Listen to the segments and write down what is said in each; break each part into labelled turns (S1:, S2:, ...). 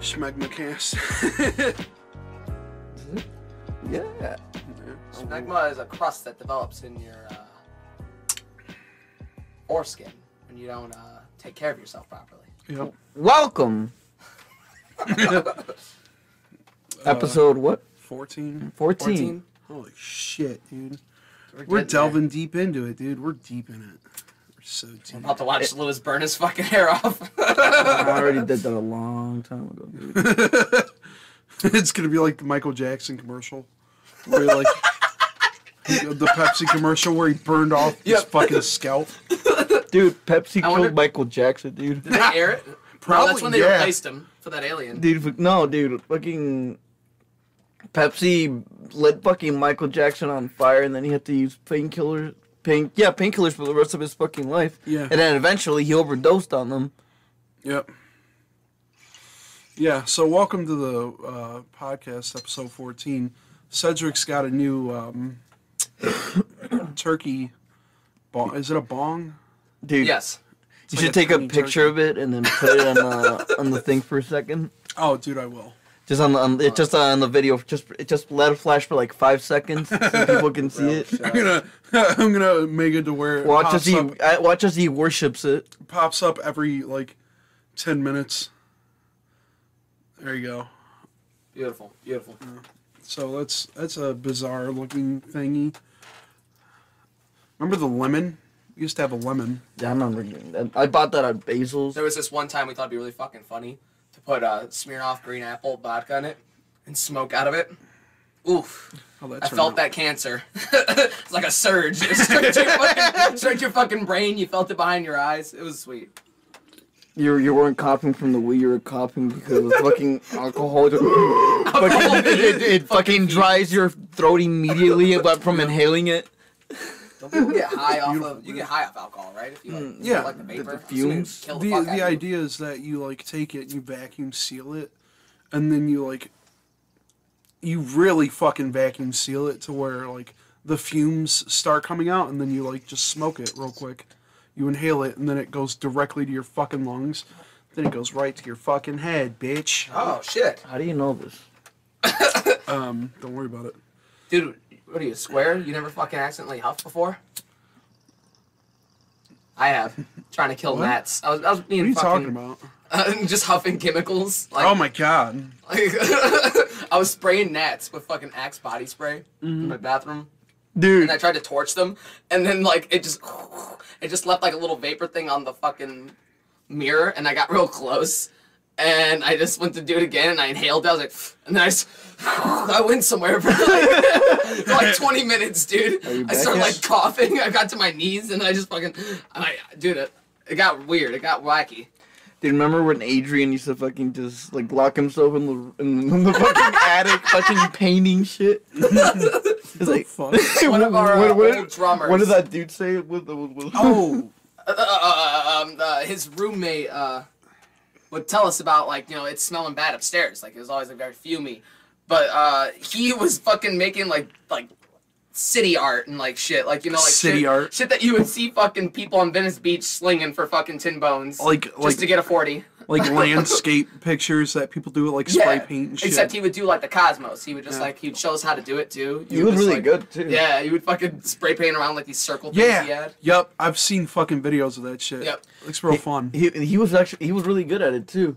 S1: Schmegmacast.
S2: Yeah.
S3: Smegma is a crust that develops in your uh, foreskin when you don't uh, take care of yourself properly.
S1: yep.
S2: Welcome. Episode what?
S1: 14.
S2: 14.
S3: 14.
S1: Holy shit, dude.
S3: We're,
S1: We're
S3: getting
S1: delving deep into it, dude. We're deep in it. We're so deep.
S3: I'm about to watch Lewis burn his fucking hair off.
S2: I already did that a long time ago, dude.
S1: it's gonna be like the Michael Jackson commercial, where like uh, the Pepsi commercial where he burned off his fucking scalp.
S2: Dude, Pepsi
S3: I
S2: killed
S3: wonder-
S2: Michael Jackson, dude.
S3: Did they air it?
S1: Probably,
S3: no, that's when they
S1: yeah.
S3: replaced him for that alien.
S2: Dude, no, dude, fucking Pepsi lit fucking Michael Jackson on fire, and then he had to use painkillers, pain, yeah, painkillers for the rest of his fucking life.
S1: Yeah.
S2: And then eventually he overdosed on them.
S1: Yep. Yeah. So welcome to the uh, podcast, episode fourteen. Cedric's got a new um, turkey. Bong. Is it a bong?
S2: Dude,
S3: Yes.
S2: you
S1: like
S2: should
S1: a
S2: take a
S1: tiny
S2: picture of it and then put it on the on the thing for a second.
S1: Oh, dude, I will.
S2: Just on the on, it oh. just on the video, just it just let it flash for like five seconds so people can see it.
S1: I'm gonna I'm gonna make it to where it
S2: Watch as he
S1: up,
S2: I- watch as he worships it.
S1: pops up every like ten minutes. There you go.
S3: Beautiful. Beautiful.
S1: So that's that's a bizarre looking thingy. Remember the lemon? We used to have a lemon.
S2: Yeah, I remember doing that. I bought that at Basil's.
S3: There was this one time we thought it'd be really fucking funny to put uh, Smirnoff green apple vodka in it and smoke out of it. Oof.
S1: Oh,
S3: I
S1: that's
S3: felt that cancer. it's like a surge. It straight to, your fucking, straight to your fucking brain. You felt it behind your eyes. It was sweet.
S2: You you weren't coughing from the weed. You were coughing because of fucking alcohol. Just-
S3: Alcohol
S2: it, it, it fucking
S3: fucking
S2: dries your throat immediately, but from inhaling it.
S3: Don't people get high off of? You get high off alcohol, right? If you like,
S1: Yeah.
S3: like the
S2: The-
S3: vapor,
S2: the
S3: I'm assuming it
S2: fumes.
S3: kill the,
S1: the the idea is that you like take it and you vacuum seal it, and then you like you really fucking vacuum seal it to where like the fumes start coming out, and then you like just smoke it real quick. You inhale it, and then it goes directly to your fucking lungs. Then it goes right to your fucking head, bitch.
S3: Oh shit,
S2: How do you know this?
S1: Um, don't worry about it.
S3: dude! What are you square? You never fucking accidentally huffed before? I have. Trying to kill
S1: What?
S3: gnats. I was, I was being
S1: What are you
S3: fucking,
S1: talking about?
S3: Uh, just huffing chemicals. Like,
S1: oh my god.
S3: like I was spraying gnats with fucking Axe body spray in my bathroom.
S2: Dude,
S3: and I tried to torch them, and then like it just it just left like a little vapor thing on the fucking mirror, and I got real close, and I just went to do it again, and I inhaled. I was like, and then I just I went somewhere for like, for like 20 minutes, dude. I started like coughing. I got to my knees, and I just fucking I dude it. It got weird. It got wacky.
S2: dude, remember when Adrian used to fucking just like lock himself in the in the fucking attic, fucking painting shit? it's like
S1: Fuck.
S3: One of our uh, old drummers.
S2: What did that dude say with the? With, with
S1: Oh,
S3: uh, uh, um, uh, his roommate uh, would tell us about like you know it's smelling bad upstairs. Like it was always like very fumy, but uh, he was fucking making like like city art and like shit. Like you know like
S1: City
S3: shit,
S1: art?
S3: shit that you would see fucking people on Venice Beach slinging for fucking tin bones
S1: like
S3: just
S1: like
S3: to get a forty.
S1: Like landscape pictures that people do with like spray paint and shit.
S3: Except he would do like the Cosmos. He would just like he'd show us how to do it too.
S2: he
S3: would
S2: was really
S3: like-
S2: good too.
S3: Yeah, he would fucking spray paint around like these circle things he
S1: Yeah.
S3: had.
S1: Yep. I've seen fucking videos of that shit.
S3: Yep.
S1: Looks real fun.
S2: He he was actually he was really good at it too.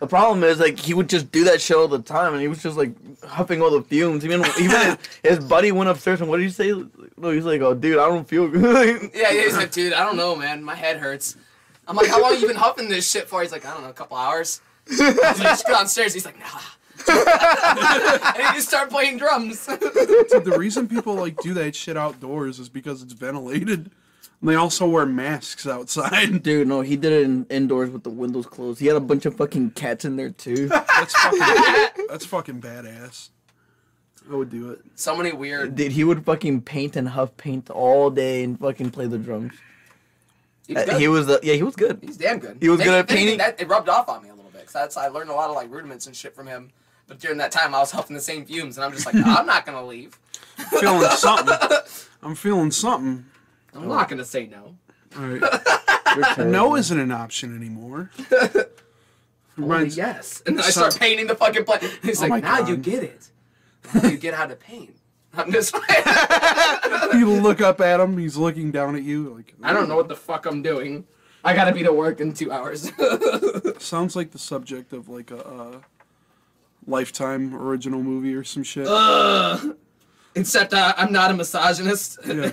S2: The problem is like he would just do that shit all the time, and he was just like huffing all the fumes. Even even his, his buddy went upstairs, and what did he say? No, he's like, "Oh, dude, I don't feel good."
S3: Yeah, yeah, he's like, dude, I don't know, man. My head hurts. I'm like, how long you been huffing this shit for? He's like, I don't know, a couple hours. He's like, just go downstairs. He's like, nah. and he just start playing drums.
S1: Dude, the reason people like do that shit outdoors is because it's ventilated. And they also wear masks outside.
S2: Dude, no, he did it in, indoors with the windows closed. He had a bunch of fucking cats in there too.
S1: That's fucking that's fucking badass. I would do it.
S3: so many weird.
S2: Dude, he would fucking paint and huff paint all day and fucking play the drums.
S3: He was,
S2: Uh,
S3: good.
S2: he was, uh, yeah, he was good.
S3: He's damn good.
S2: he was
S3: If
S2: good at painting.
S3: That, it rubbed off on me a little bit. Cause that's I learned a lot of like rudiments and shit from him. But during that time, I was huffing the same fumes, and I'm just like, I'm not gonna leave.
S1: Feeling something. I'm feeling something.
S3: I'm not gonna say no.
S1: All right. No isn't an option anymore.
S3: Only
S1: Reminds-
S3: yes. And then I start painting the fucking plane. He's
S1: Oh
S3: like, now you get it. Now you get how to paint. I'm just like,
S1: You look up at him. He's looking down at you. Like
S3: I don't know what the fuck I'm doing. I gotta be to work in two hours.
S1: Sounds like the subject of like a, uh lifetime original movie or some shit.
S3: Except uh, I'm not a misogynist.
S1: Yeah.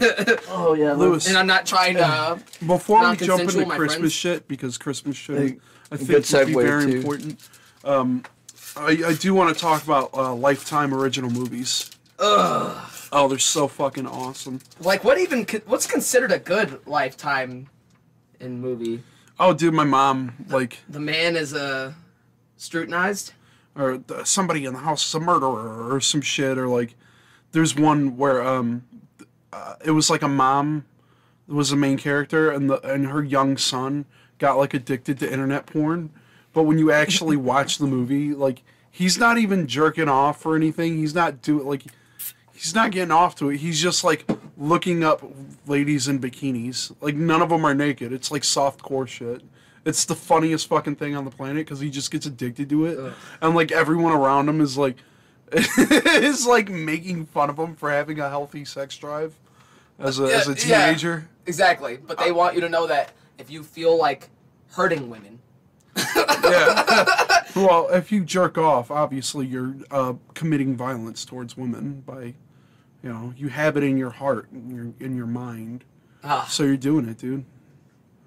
S2: Oh yeah,
S1: Lewis.
S3: and I'm not trying to.
S1: Before we jump into Christmas
S3: friends.
S1: shit, because Christmas shit,
S2: Hey,
S1: I think,
S2: good
S1: would be very
S2: too.
S1: important. Um, I, I do want to talk about uh, Lifetime original movies.
S3: Ugh.
S1: Oh, they're so fucking awesome.
S3: Like, what even? What's considered a good lifetime in movie?
S1: Oh, dude, my mom like,
S3: The man is uh, scrutinized.
S1: or the, somebody in the house is a murderer or some shit, or like, there's one where um, uh, it was like a mom was the main character, and the and her young son got like addicted to internet porn. But when you actually watch the movie, like he's not even jerking off or anything. He's not doing like he's not getting off to it. He's just like looking up ladies in bikinis. Like none of them are naked. It's like soft core shit. It's the funniest fucking thing on the planet because he just gets addicted to it,
S3: Ugh.
S1: and like everyone around him is like is like making fun of him for having a healthy sex drive as a as a
S3: Yeah, yeah.
S1: teenager.
S3: Exactly, but they want you to know that if you feel like hurting women,
S1: Yeah. well, if you jerk off, obviously you're uh, committing violence towards women by, you know, you have it in your heart, in your in your mind,
S3: ah,
S1: so you're doing it, dude.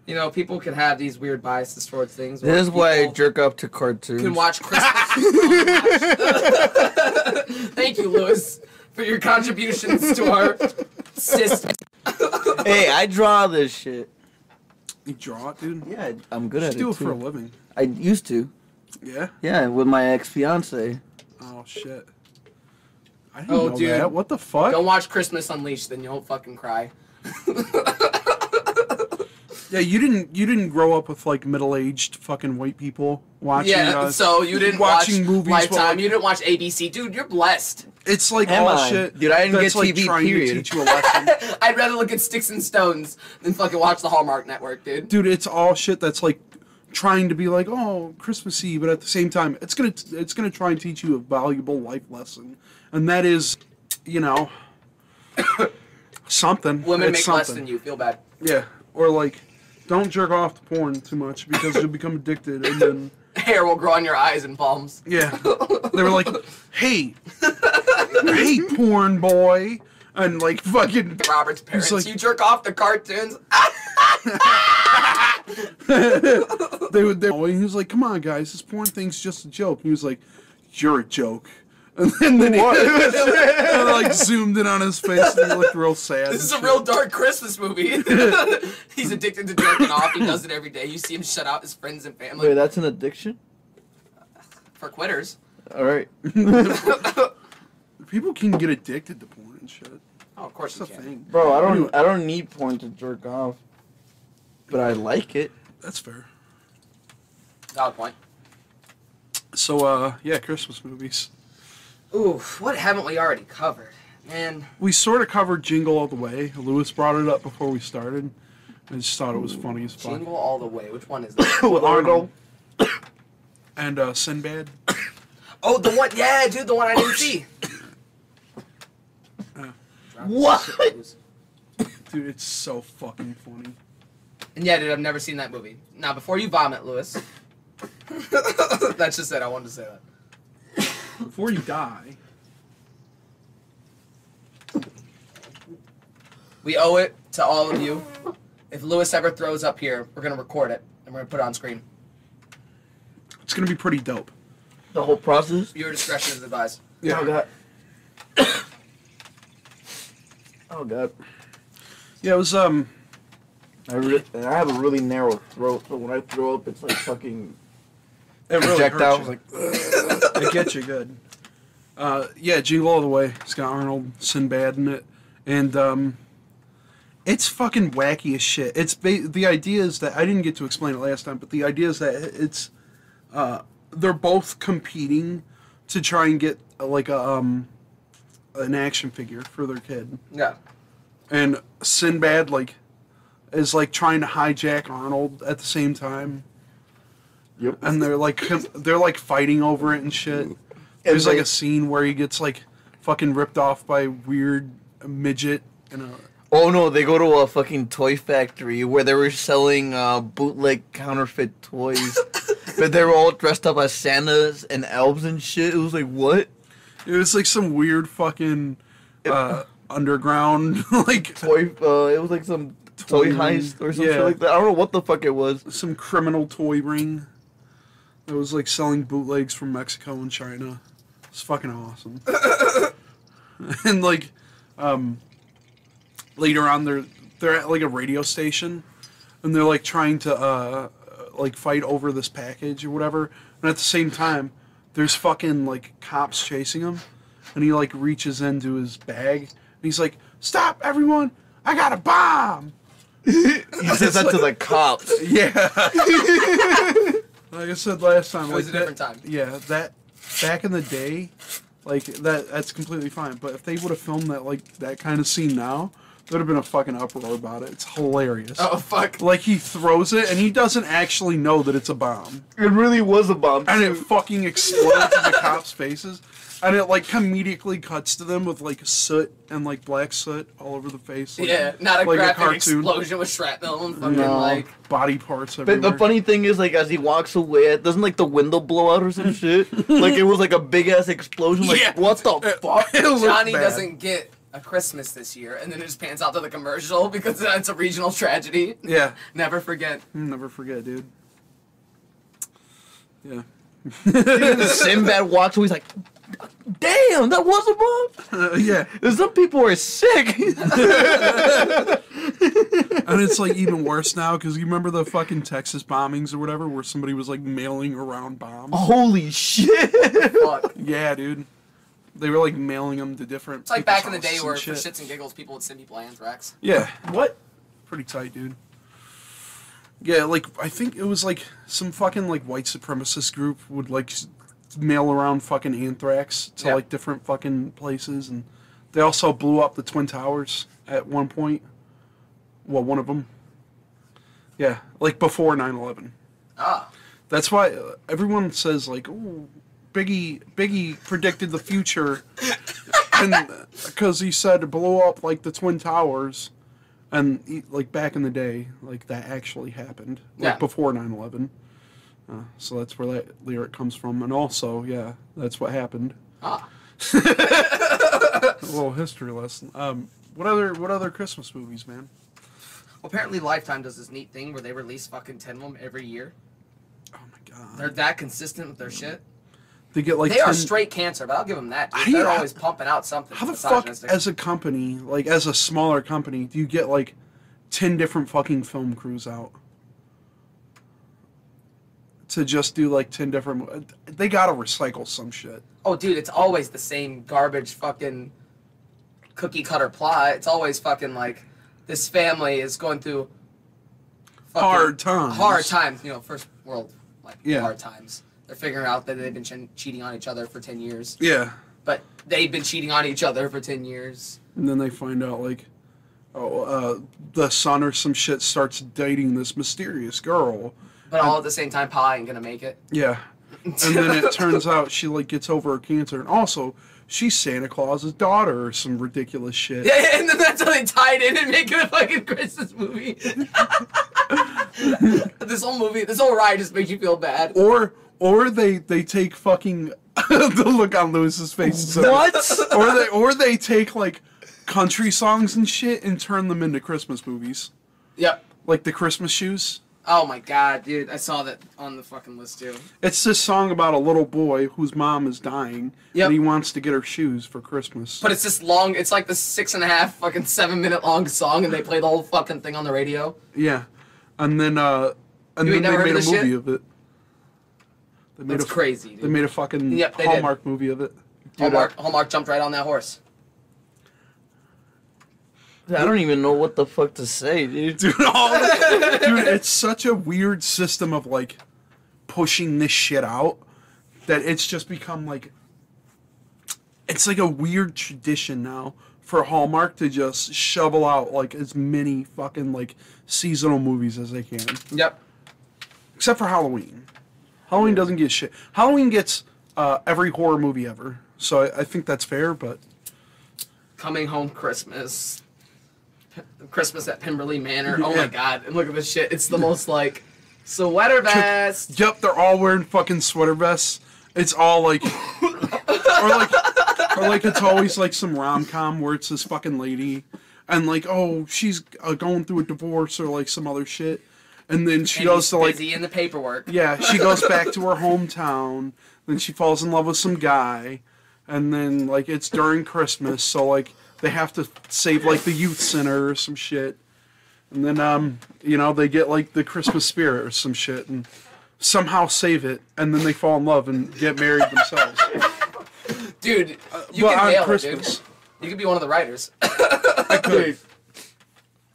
S3: you know, people can have these weird biases towards things.
S2: This is why I jerk up to cartoons.
S3: Can watch Christmas. Thank you, Lewis, for your contributions to our system.
S2: hey, I draw this shit.
S1: You draw it, dude.
S2: Yeah, I'm good
S1: Just
S2: at
S1: do
S2: it
S1: it for a living.
S2: I used to.
S1: Yeah.
S2: Yeah, with my ex fiance.
S1: Oh shit. I didn't
S3: Oh,
S1: know
S3: dude.
S1: that. What the fuck?
S3: Don't watch Christmas Unleashed, then you won't fucking cry.
S1: Yeah, you didn't. You didn't grow up with like middle-aged fucking white people watching.
S3: yeah,
S1: uh,
S3: so you didn't watch
S1: watching movies. while-
S3: Lifetime. You didn't watch ABC, dude. You're blessed.
S1: It's like
S2: Am
S1: all
S2: I?
S1: shit.
S2: Dude, I didn't get
S1: like
S2: TV, period.
S1: to teach you a lesson.
S3: I'd rather look at Sticks and Stones than fucking watch the Hallmark Network, dude.
S1: dude it's all shit that's like trying to be like oh christmassy but at the same time it's gonna it's gonna try and teach you a valuable life lesson and that is you know something
S3: Women
S1: it's
S3: make
S1: something.
S3: less than you. Feel bad.
S1: yeah or like don't jerk off to porn too much because you'll become addicted and then
S3: Hair will grow on your eyes and palms.
S1: yeah they were like hey hey porn boy and like fucking
S3: Robert's parents.
S1: like-
S3: you jerk off the cartoons.
S1: they would they he was like come on guys this porn thing's just a joke and he was like you're a joke and then, then he and, like zoomed in on his face and he looked real sad
S3: This is
S1: and
S3: a real dark Christmas movie. He's addicted to jerking off. He does it every day. You see him shut out his friends and family
S2: Wait, that's an addiction?
S3: for quitters.
S2: All right.
S1: people can get addicted to porn and shit
S3: Oh, of course
S1: that's
S3: you
S1: a
S3: can.
S1: thing
S2: Bro, I don't
S1: Anyway.
S2: I don't need porn to jerk off. But I like it.
S1: that's fair
S3: Valid point.
S1: so uh yeah christmas movies
S3: Ooh, what haven't we already covered? Man,
S1: we sort of covered jingle all the way lewis brought it up before we started i just thought it was funny as fuck
S3: Jingle All the Way. Which one is that?
S1: with arnold and uh sinbad
S3: oh, the one. Yeah, dude, the one I didn't see.
S1: Uh.
S2: What?
S1: dude it's so fucking funny
S3: And yeah, dude, I've never seen that movie. Now, before you vomit, Lewis. That's just it. I wanted to say that.
S1: Before you die
S3: We owe it to all of you. If Lewis ever throws up here, we're gonna record it and we're gonna put it on screen.
S1: it's gonna be pretty dope
S2: The whole process?
S3: Your discretion is advised.
S2: Oh god. oh god.
S1: Yeah, it was um
S2: I, re- and I have a really narrow throat, so when I throw up, it's like fucking
S1: it really
S2: projectile.
S1: hurts you. It gets you good. Uh, yeah, Jingle All the Way. It's got Arnold Sinbad in it, and um, it's fucking wacky as shit. It's ba- the idea is that I didn't get to explain it last time, but the idea is that it's uh, they're both competing to try and get uh, like a um, an action figure for their kid.
S3: Yeah.
S1: and Sinbad like is like trying to hijack Arnold at the same time.
S2: Yep.
S1: and they're like they're like fighting over it and shit. There's like
S2: they-
S1: a scene where he gets like fucking ripped off by weird midget and a
S2: Oh no, they go to a fucking toy factory where they were selling uh, bootleg counterfeit toys. but they were all dressed up as Santas and elves and shit. It was like, what?
S1: it was like some weird fucking uh, underground like
S2: Toy, uh, it was like some toy
S1: Toy
S2: heist or some
S1: yeah.
S2: shit like that. I don't know what the fuck it was.
S1: some criminal toy ring that was like selling bootlegs from Mexico and China. It's fucking awesome. and like, um, later on, they're they're at like a radio station, and they're like trying to uh, like fight over this package or whatever. And at the same time, there's fucking like cops chasing him, and he like reaches into his bag and he's like, "Stop, everyone! I got a bomb!"
S2: He says that to the cops.
S1: Yeah. Like I said last time,
S3: It was
S1: like
S3: a different time.
S1: Yeah, that back in the day, like that that's completely fine. But if they would have filmed that like that kind of scene now, there would have been a fucking uproar about it. It's hilarious.
S3: Oh fuck.
S1: Like he throws it and he doesn't actually know that it's a bomb.
S2: It really was a bomb.
S1: And it fucking explodes in the cops' faces. And it like comedically cuts to them with like soot and like black soot all over the face. Like,
S3: Yeah, not a
S1: like
S3: graphic
S1: cartoon.
S3: explosion with shrapnel and fucking
S2: No.
S3: like.
S1: Body parts Everywhere.
S2: But the funny thing is, like, as he walks away, it doesn't like the window blow out or some shit. Like it was like a big ass explosion. Like
S3: Yeah.
S2: what the fuck?
S1: It
S3: Johnny doesn't get a Christmas this year, and then it just pans out to the commercial because it's a regional tragedy.
S1: Yeah.
S3: Never forget.
S1: Mm, never forget, dude. Yeah.
S2: Sinbad walks away. He's like, "Damn, that was a bomb."
S1: Uh, yeah.
S2: Some people are sick.
S1: And it's like even worse now because you remember the fucking Texas bombings or whatever where somebody was like mailing around bombs?
S2: Holy shit!
S3: Fuck.
S1: Yeah, dude. They were like mailing them to different.
S3: It's like back in the day where
S1: and
S3: for
S1: shit.
S3: shits and giggles people would send people anthrax.
S1: Yeah,
S2: What?
S1: pretty tight, dude. Yeah, like I think it was like some fucking like white supremacist group would like s- mail around fucking anthrax to
S3: Yeah.
S1: like different fucking places, and they also blew up the twin towers at one point. Well, one of them. Yeah, like before 9/11.
S3: Ah.
S1: That's why uh, everyone says like, "Oh, Biggie, Biggie predicted the future," and because he said to blow up like the twin towers, and he, like back in the day, like that actually happened, like
S3: Yeah.
S1: before 9/11. Uh, so that's where that lyric comes from, and also, yeah, that's what happened.
S3: Ah.
S1: A little history lesson. Um, what other what other Christmas movies, man?
S3: Well, apparently Lifetime does this neat thing where they release fucking ten of them every year.
S1: Oh my god,
S3: They're that consistent with their shit.
S1: they get like
S3: they are straight cancer, but I'll give them that. Dude. They're always pumping out something.
S1: How the fuck, as a company, like as a smaller company, do you get like ten different fucking film crews out to just do like ten different? They gotta recycle some shit.
S3: Oh, dude, it's always the same garbage fucking cookie cutter plot. It's always fucking like this family is going through
S1: Hard times.
S3: Hard times, you know, first world like
S1: Yeah.
S3: hard times. They're figuring out that they've been ch- cheating on each other for ten years,
S1: Yeah,
S3: but they've been cheating on each other for ten years.
S1: and then they find out like, oh, uh, the son or some shit starts dating this mysterious girl.
S3: But all at the same time, Pa ain't gonna make it.
S1: Yeah, and then it turns out she like gets over her cancer, and also she's Santa Claus's daughter or some ridiculous shit.
S3: Yeah, and then that's how they tie it in and make it a fucking Christmas movie. this whole movie, this whole ride just makes you feel bad.
S1: or or they they take fucking the look on Lewis's face. so-
S2: What?
S1: Or they or they take like country songs and shit and turn them into Christmas movies,
S3: Yep.
S1: like the Christmas shoes.
S3: Oh my god, dude, I saw that on the fucking list too.
S1: It's this song about a little boy whose mom is dying,
S3: Yep.
S1: and he wants to get her shoes for Christmas.
S3: But it's this long. It's like the six and a half, fucking seven minute long song, and they play the whole fucking thing on the radio.
S1: yeah, and then uh, and
S3: You
S1: then they made a
S3: heard of this
S1: movie
S3: shit?
S1: of it. They made
S3: That's
S1: a,
S3: crazy, dude.
S1: They made a fucking
S3: Yep, they did.
S1: Hallmark movie of it.
S3: Hallmark, Hallmark jumped right on that horse.
S2: I don't even know what the fuck to say, dude.
S1: dude. All the- dude, it's such a weird system of like pushing this shit out that it's just become like it's like a weird tradition now for Hallmark to just shovel out like as many fucking like seasonal movies as they can,
S3: Yep.
S1: except for Halloween. Halloween doesn't get shit. Halloween gets uh, every horror movie ever. So I, I think that's fair, but
S3: Coming home Christmas. Christmas at Pemberley Manor. Oh my god. And look at this shit. It's the most like sweater vest.
S1: yep, they're all wearing fucking sweater vests. It's all like, or like, or like it's always like some rom com where it's this fucking lady, and like oh she's uh, going through a divorce or like some other shit, and then she
S3: and
S1: goes
S3: he's
S1: to like
S3: busy in the paperwork.
S1: Yeah, she goes back to her hometown. Then she falls in love with some guy, and then like it's during Christmas, so like they have to save like the youth center or some shit. And then um, you know, they get like the Christmas spirit or some shit, and somehow save it, and then they fall in love and get married themselves.
S3: Dude, you
S1: but
S3: can
S1: on
S3: nail it, dude. You could be one of the writers.
S1: I could.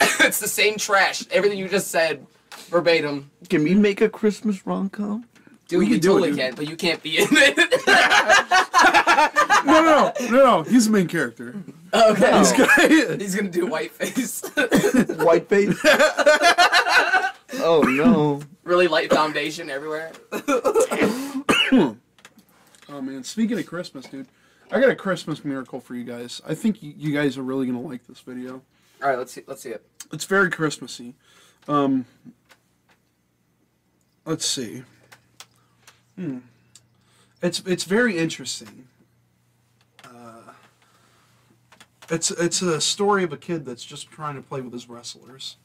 S3: it's the same trash. Everything you just said, verbatim.
S2: Can we make a Christmas rom com?
S3: Dude,
S1: We
S3: you
S1: can do it,
S3: totally
S1: dude.
S3: can, but you can't be in it.
S1: No, no, no, no, no. He's the main character.
S3: Okay.
S1: This guy.
S3: He's gonna do white face.
S2: White face. oh no.
S3: really light foundation everywhere.
S1: Oh man, speaking of Christmas, dude, I got a Christmas miracle for you guys. I think you guys are really gonna like this video.
S3: All right, let's see. Let's see it.
S1: It's very Christmassy. Um, let's see. Hmm. It's it's very interesting. Uh, it's it's a story of a kid that's just trying to play with his wrestlers.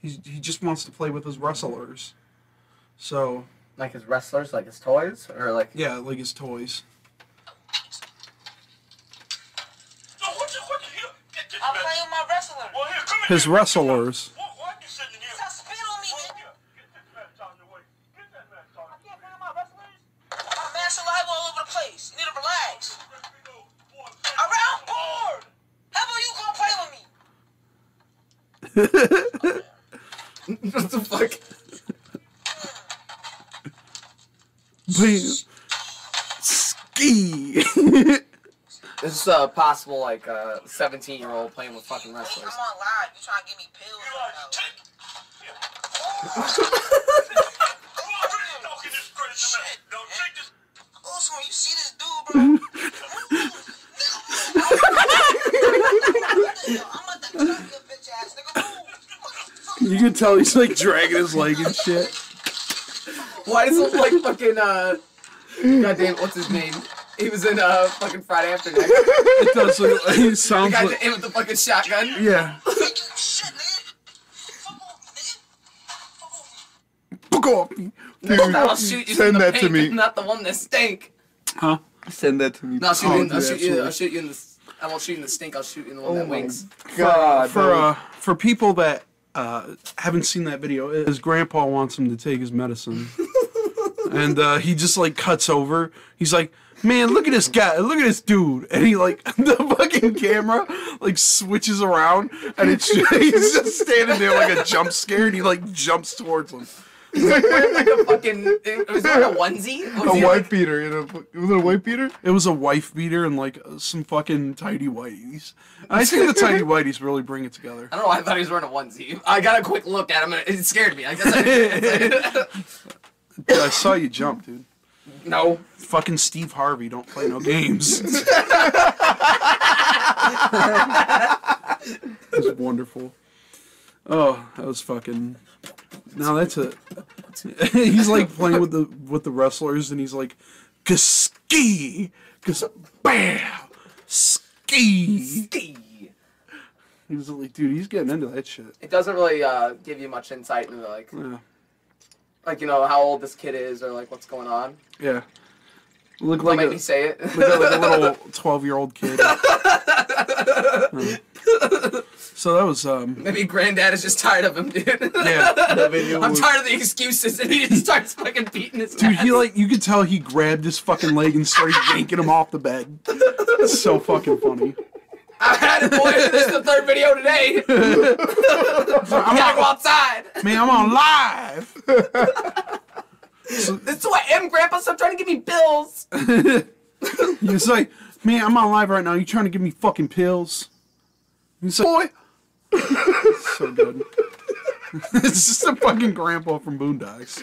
S1: He he just wants to play with his wrestlers. So
S3: Like his wrestlers, like his toys, or like.
S1: yeah, like his toys.
S4: No, what you, what you, get this
S5: I'm
S4: man.
S5: playing my wrestler.
S4: Well, here, come
S1: His
S4: here.
S1: wrestlers.
S4: What, what you sitting here?
S5: Stop spitting on me,
S4: Well,
S5: man.
S4: here, get this man out the way. Get that man out
S5: I can't play my wrestlers. My man saliva all over the place. You need to relax. Around board. How about you come play with me?
S3: What the fuck?
S1: Please. Ski.
S3: This is a possible like uh, 17 year old playing with fucking
S5: I'm
S3: wrestlers.
S5: on live. You trying to give me pills?
S4: Eli,
S5: right now.
S4: take. Here. Come on, really talking this crazy take this.
S5: Also, you see this dude, bro? Move. I'm about to cut your bitch ass, nigga. Move.
S1: You can tell he's like dragging his leg and shit.
S3: Why does it look like fucking uh? God damn, what's his name? He was in uh fucking Friday After Next.
S1: It does. Look, he
S3: The
S1: sounds
S3: guy
S1: like
S3: that in with the fucking shotgun.
S1: yeah.
S5: Shit, nigga. Fuck off, nigga. Fuck off.
S1: Fuck off.
S3: I'll shoot you
S2: Send
S3: in the
S2: that to
S3: pink,
S2: me.
S3: not the one that stink.
S1: Huh?
S2: Send that to me.
S3: No, I'll shoot
S1: Oh,
S3: you. In, I'll shoot you. I'll shoot you in the. I won't shoot you in the stink. I'll shoot you in the one
S2: Oh
S3: that
S2: my
S3: winks.
S2: God.
S1: for
S2: that
S1: uh for people that uh haven't seen that video, his grandpa wants him to take his medicine, and uh, he just like cuts over. He's like, "Man, look at this guy! Look at this dude!" And he like the fucking camera like switches around, and it's he's just standing there like a jump scare, and he like jumps towards him.
S3: Like a fucking. It was wearing a onesie. Was
S2: a
S3: he,
S2: white
S3: like-
S2: beater. You know, was it a white beater?
S1: It was a wife beater and like some fucking tidy whities. I think the tidy whities really bring it together.
S3: I don't know. why I thought he was wearing a onesie. I got a quick look at him and it scared me. I guess I didn't.
S1: Dude, I saw you jump, dude.
S3: no.
S1: Fucking Steve Harvey don't play no games. That was wonderful. Oh, that was fucking. Now that's a. he's like playing with the with the wrestlers, and he's like, ski, bam, ski. He was like, dude, he's getting into that shit.
S3: It doesn't really uh, give you much insight into like,
S1: Yeah,
S3: like you know how old this kid is or like what's going on.
S1: yeah. Look like
S3: make
S1: a,
S3: me say it.
S1: look like a little twelve year old kid. So that was um
S3: Maybe granddad is just tired of him, dude.
S1: yeah.
S3: I'm tired of the excuses, and he just starts fucking beating his
S1: Dude,
S3: ass.
S1: he like you could tell he grabbed his fucking leg and started yanking him off the bed. It's so fucking funny.
S3: I had it, boy. This is the third video today. I'm gotta go outside.
S1: Man, I'm on live.
S3: This is who I am, Grandpa. Stop trying to give me pills.
S1: He's like, man, I'm on live right now. You trying to give me fucking pills? He's like, boy. so good. it's just a fucking grandpa from Boondocks.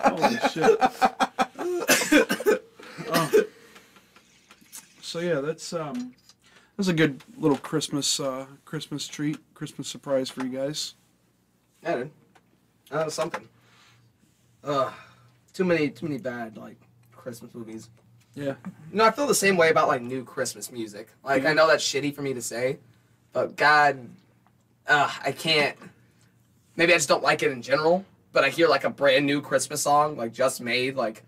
S1: Holy shit. Oh. So yeah, that's um, that's a good little Christmas uh, Christmas treat, Christmas surprise for you guys.
S3: Yeah, dude. That was something. Ugh. Too many, too many bad like Christmas movies.
S1: Yeah.
S3: You know, I feel the same way about like new Christmas music. Like, I know that's shitty for me to say, but God, uh, I can't. Maybe I just don't like it in general. But I hear like a brand new Christmas song, like just made, like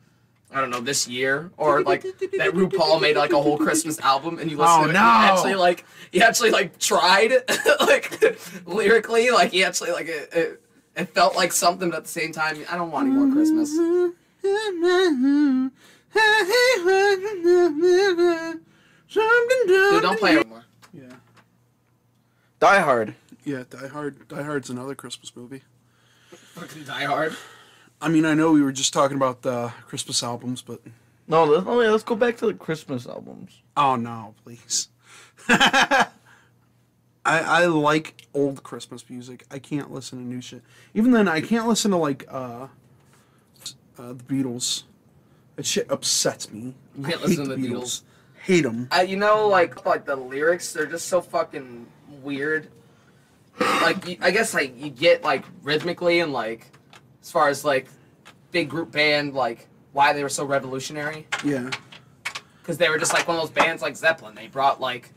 S3: I don't know, this year, or like that RuPaul made like a whole Christmas album, and you listen
S1: Oh,
S3: to it,
S1: no.
S3: and he actually like he actually like tried, like lyrically, like he actually like it, it. It felt like something, but at the same time, I don't want any more Christmas. Dude, don't play anymore.
S1: Yeah.
S2: Die Hard.
S1: Yeah, Die Hard. Die Hard's another Christmas movie.
S3: Fucking Die Hard.
S1: I mean, I know we were just talking about the Christmas albums, but
S2: No, let's, oh yeah, let's go back to the Christmas albums.
S1: oh no, please. I I like old Christmas music. I can't listen to new shit. Even then, I can't listen to like uh, uh the Beatles. That shit upsets me.
S3: You can't
S1: I
S3: listen
S1: hate
S3: to the Beatles.
S1: Hate them.
S3: I, you know, like like the lyrics, they're just so fucking weird. Like you, I guess like you get like rhythmically and like as far as like big group band like why they were so revolutionary
S1: Yeah.
S3: because they were just like one of those bands like Zeppelin. They brought like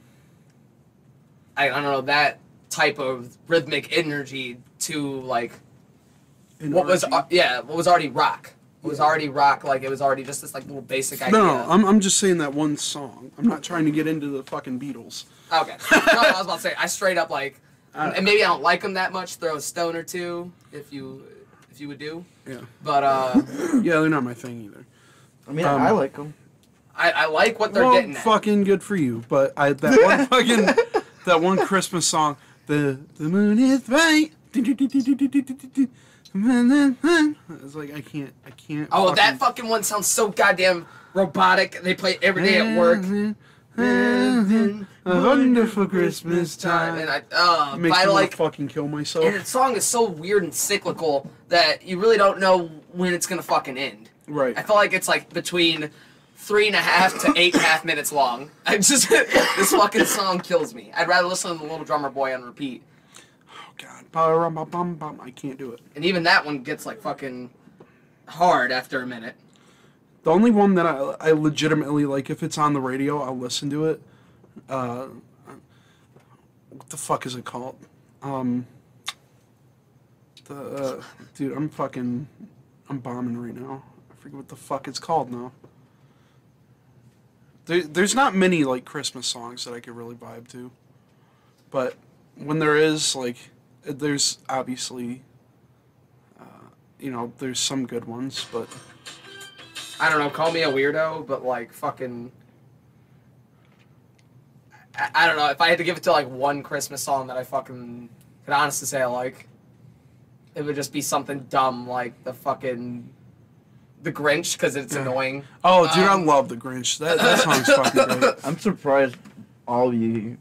S3: I, I don't know that type of rhythmic energy to like what was uh, yeah what was already rock. It was already rock like it was already just this like little basic idea.
S1: No, no, I'm, I'm just saying that one song. I'm not trying to get into the fucking Beatles.
S3: Okay. No, I was about to say I straight up like,
S1: Uh,
S3: and maybe I don't like them that much. Throw a stone or two if you if you would do.
S1: Yeah.
S3: But uh,
S1: Yeah, they're not my thing either.
S2: I mean,
S1: Um,
S2: I like them.
S3: I, I like what they're
S1: well,
S3: getting at.
S1: fucking good for you. But I that one fucking that one Christmas song, the the moon is bright. It's like I can't, I can't.
S3: Oh, that fucking one sounds so goddamn robotic. They play it every day at work.
S1: A wonderful Christmas time.
S3: And I, uh,
S1: Makes
S3: I
S1: me
S3: like,
S1: fucking kill myself.
S3: and the song is so weird and cyclical that you really don't know when it's gonna fucking end.
S1: Right.
S3: I feel like it's like between three and a half to eight and a half minutes long. I just this fucking song kills me. I'd rather listen to the Little Drummer Boy on repeat.
S1: I can't do it.
S3: And even that one gets like fucking hard after a minute.
S1: The only one that I, I legitimately like, if it's on the radio, I'll listen to it. Uh, what the fuck is it called? Um, the uh, dude, I'm fucking, I'm bombing right now. I forget what the fuck it's called now. There, there's not many like Christmas songs that I could really vibe to, but when there is, like, there's obviously, uh, you know, there's some good ones, but.
S3: I don't know, call me a weirdo, but like fucking. I, I don't know. If I had to give it to like one Christmas song that I fucking could honestly say I like, it would just be something dumb like the fucking. The Grinch, because it's
S1: Yeah.
S3: annoying.
S1: Oh, dude,
S3: Um,
S1: I love the Grinch. That that song's fucking great.
S2: I'm surprised all of you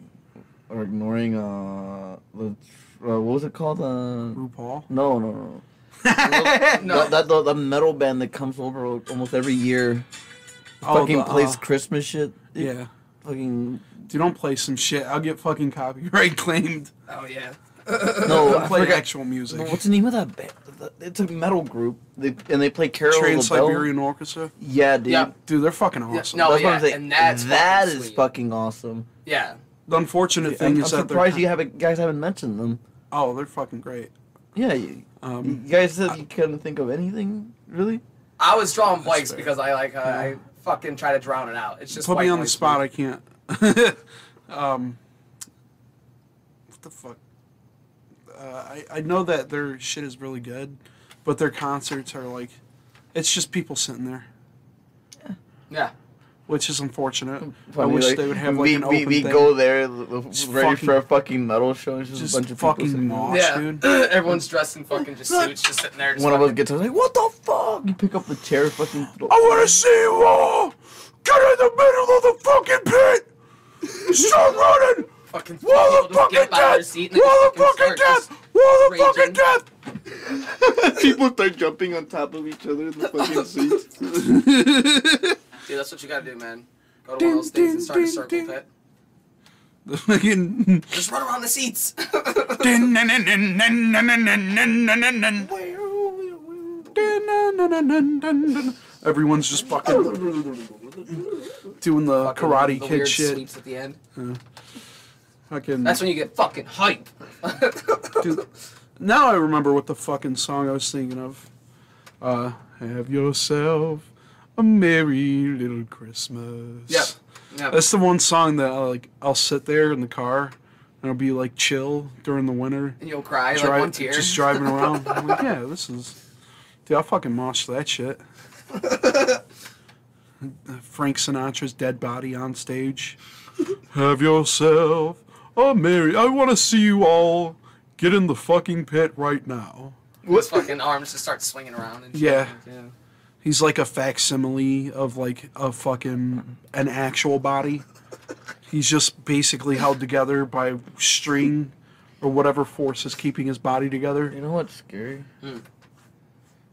S2: are ignoring uh the uh, what was it called? Uh,
S1: RuPaul.
S2: no, no, no.
S3: No,
S2: That, that the, the metal band that comes over almost every year.
S1: Oh,
S2: fucking
S1: the,
S2: plays
S1: uh,
S2: Christmas shit.
S1: Yeah.
S2: Fucking
S1: Dude, don't play some shit. I'll get fucking copyright claimed.
S3: oh yeah.
S2: no.
S1: Don't
S2: I
S1: play
S2: forgot-
S1: actual music.
S2: What's the name of that band? It's a metal group. They, and they play Carol
S1: Trans
S2: of the Bell.
S1: Siberian Orchestra.
S2: Yeah, dude.
S3: Yeah.
S1: Dude, they're fucking
S3: Yeah,
S1: awesome.
S3: no,
S2: That's what
S3: yeah,
S2: I'm saying.
S3: and that's
S2: that
S3: fucking
S2: is
S3: sweet.
S2: fucking awesome.
S3: Yeah.
S1: The unfortunate
S2: I'm,
S1: thing
S2: I'm
S1: that
S2: surprised
S1: they're
S2: you haven't guys haven't mentioned them.
S1: oh, they're fucking great.
S2: Yeah, you,
S1: Um,
S2: you guys said you couldn't think of anything really.
S3: I was drawing blanks because I like uh, I fucking try to drown it out. It's just
S1: put me
S3: white
S1: on the spot.
S3: me.
S1: I can't. um, what the fuck? Uh, I I know that their shit is really good, but their concerts are like, it's just people sitting there,
S3: Yeah. Yeah.
S1: Which is unfortunate. I wish
S2: like,
S1: they would have like
S2: we,
S1: an
S2: we,
S1: open
S2: we
S1: thing.
S2: go there l- l-
S1: Just
S2: ready
S1: fucking-
S2: for a fucking metal show. It's just,
S1: just
S2: a bunch of
S1: fucking
S2: people.
S1: mosh,
S3: yeah.
S1: dude.
S3: Everyone's dressed in fucking just suits, just sitting there. Just
S2: One of us gets up, like, what the fuck? You pick up the chair, fucking.
S1: I want to see you all get in the middle of the fucking pit. Start running.
S3: Fucking people just
S1: Motherfucking
S3: get up out of their
S1: death!
S3: seat and they just fucking
S1: Motherfucking
S3: start just
S1: death! Motherfucking
S3: raging.
S1: death!
S2: People start jumping on top of each other in the fucking seats.
S3: Dude, that's what you gotta do, man. Go to one of those things and start a circle pit. Just run around the seats.
S1: Everyone's just fucking doing the
S3: Fucking
S1: karate
S3: the
S1: kid
S3: weird
S1: shit.
S3: Sweeps at the end.
S1: Fucking,
S3: That's when you get fucking hype.
S1: dude, now I remember what the fucking song I was thinking of. Uh, have yourself a merry little Christmas.
S3: Yep. Yep.
S1: That's the one song that I like. I'll sit there in the car and I'll be like chill during the winter.
S3: and you'll cry like one tear.
S1: Just driving around. I'm like, yeah, this is. Dude, I fucking mosh that shit. Frank Sinatra's dead body on stage. Have yourself a merry. I want to see you all get in the fucking pit right now.
S3: His fucking arms just start swinging around and shit.
S1: Yeah.
S3: yeah.
S1: He's like a facsimile of like a fucking an actual body. He's just basically held together by string or whatever force is keeping his body together.
S2: You know what's scary?
S3: Hmm.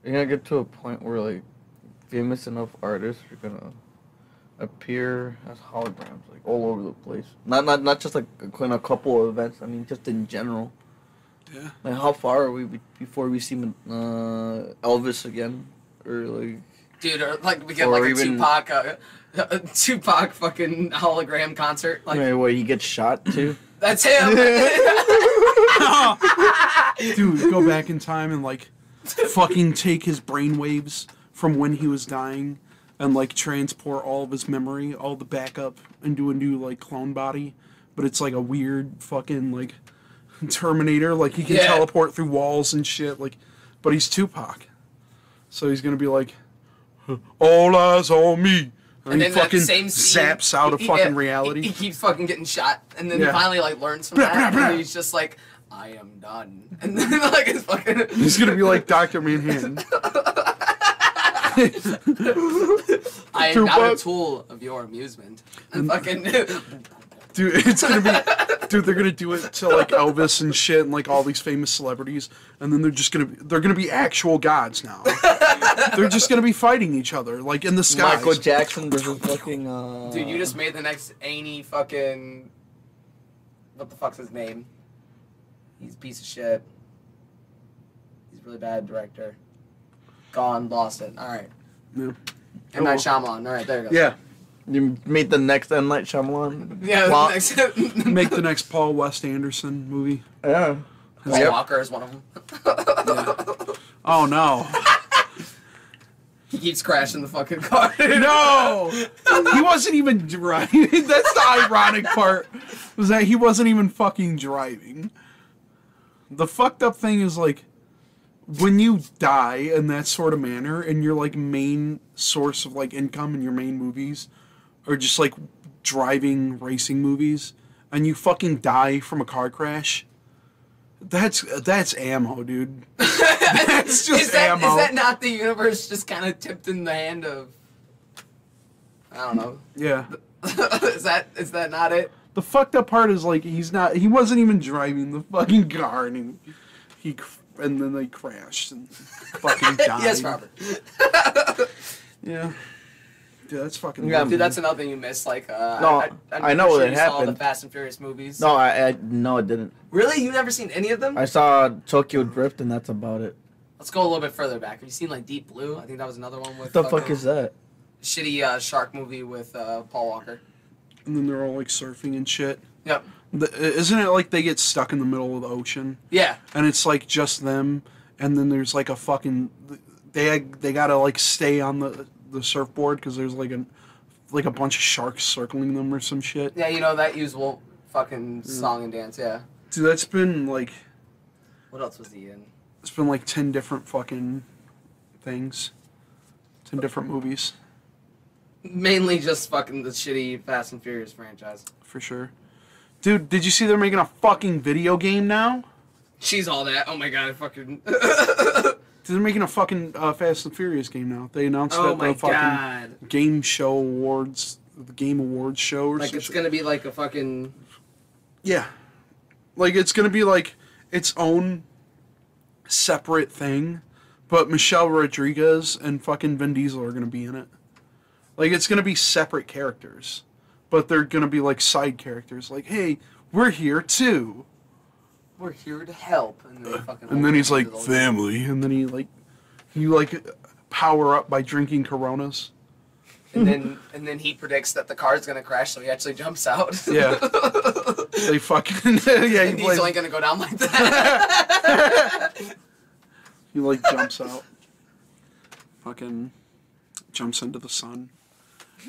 S2: You're gonna get to a point where like famous enough artists are gonna appear as holograms like all over the place. Not not not just like in a couple of events. I mean just in general.
S1: Yeah.
S2: Like how far are we be- before we see uh, Elvis again or like
S3: Dude, or like we get like a
S2: even-
S3: Tupac, uh, a Tupac fucking hologram concert. Like
S2: wait, where he gets shot too?
S3: that's him.
S1: Dude, go back in time and like fucking take his brainwaves from when he was dying and like transport all of his memory, all the backup into a new like clone body. But it's like a weird fucking like Terminator. Like he can
S3: Yeah.
S1: teleport through walls and shit. Like, but he's Tupac, so he's gonna be like, all eyes on me. And,
S3: And
S1: he fucking
S3: same scene,
S1: zaps out of
S3: he-
S1: fucking
S3: yeah,
S1: reality.
S3: He, he keeps fucking getting shot, and then
S1: Yeah.
S3: finally like learns from
S1: Blah,
S3: that,
S1: blah, blah.
S3: and he's just like, "I am done," and then like it's fucking.
S1: He's gonna be like Doctor Manhattan.
S3: I am not a tool of your amusement. And fucking.
S1: Dude, it's gonna be, dude. They're gonna do it to like Elvis and shit, and like all these famous celebrities, and then they're just gonna, be, they're gonna be actual gods now. they're just gonna be fighting each other, like in the sky.
S2: Michael Jackson versus fucking uh
S3: Dude, you just made the next Aney fucking. What the fuck's his name? He's a piece of shit. He's a really bad director. Gone, lost it. Alright.
S1: Yeah.
S3: M. Night Shyamalan. Alright, there you go.
S1: Yeah,
S2: You made the next M Night Shyamalan.
S3: Yeah,
S2: Well,
S3: next.
S1: make the next Paul West Anderson movie.
S2: yeah.
S3: Paul
S2: Yep.
S3: Walker is one of them.
S1: Oh no,
S3: He keeps crashing the fucking car.
S1: no, he wasn't even driving. That's the ironic part, was that he wasn't even fucking driving. The fucked up thing is like when you die in that sort of manner and your like main source of like income in your main movies are just like driving racing movies and you fucking die from a car crash that's that's ammo dude that's just
S3: is, that,
S1: ammo
S3: is that not the universe just kind of tipped in the hand of. I don't know.
S1: yeah
S3: is that is that not it?
S1: the fucked up part is like he's not he wasn't even driving the fucking car and he, he and then they crashed and fucking died
S3: yes, Robert.
S1: yeah Dude, that's fucking
S2: Yeah,
S3: Dude, that's another thing you missed. Like, uh,
S2: No,
S3: I, I'm
S2: I know
S3: pretty
S2: what
S3: sure you Saw the
S2: happened.
S3: Fast and Furious movies.
S2: No, I, I no, it didn't.
S3: really, you never seen any of them?
S2: I saw Tokyo Drift, and that's about it.
S3: Let's go a little bit further back. Have you seen like Deep Blue? I think that was another one with.
S2: What the fuck is that?
S3: Shitty uh, shark movie with uh, Paul Walker.
S1: and then they're all like surfing and shit
S3: Yep.
S1: The, isn't it like they get stuck in the middle of the ocean
S3: Yeah.
S1: and it's like just them and then there's like a fucking they they gotta like stay on the the surfboard because there's like a like a bunch of sharks circling them or some shit
S3: Yeah, you know that usual fucking mm. song and dance. Yeah.
S1: dude that's been like
S3: What else was he in?
S1: it's been like 10 different fucking things 10 different movies
S3: Mainly just fucking the shitty Fast and Furious franchise.
S1: for sure dude did you see they're making a fucking video game now
S3: She's all that. Oh my god, I fucking.
S1: They're making a fucking uh, Fast and Furious game now. They announced
S3: oh
S1: that the fucking
S3: god.
S1: game show awards, the game awards show or
S3: Like it's
S1: shit.
S3: gonna be like a fucking.
S1: Yeah. Like it's gonna be like its own separate thing, but Michelle Rodriguez and fucking Vin Diesel are gonna be in it. Like it's gonna be separate characters, but they're gonna be like side characters. Like, hey, we're here too.
S3: We're here to help. And then, uh, fucking
S1: And then he's like,
S3: Little-
S1: family. And then he like, you like power up by drinking Coronas.
S3: and then and then he predicts that the car's gonna crash, so he actually jumps out.
S1: Yeah. they fucking yeah.
S3: and
S1: He,
S3: he's only gonna go down like that.
S1: he like jumps out. Fucking jumps into the sun.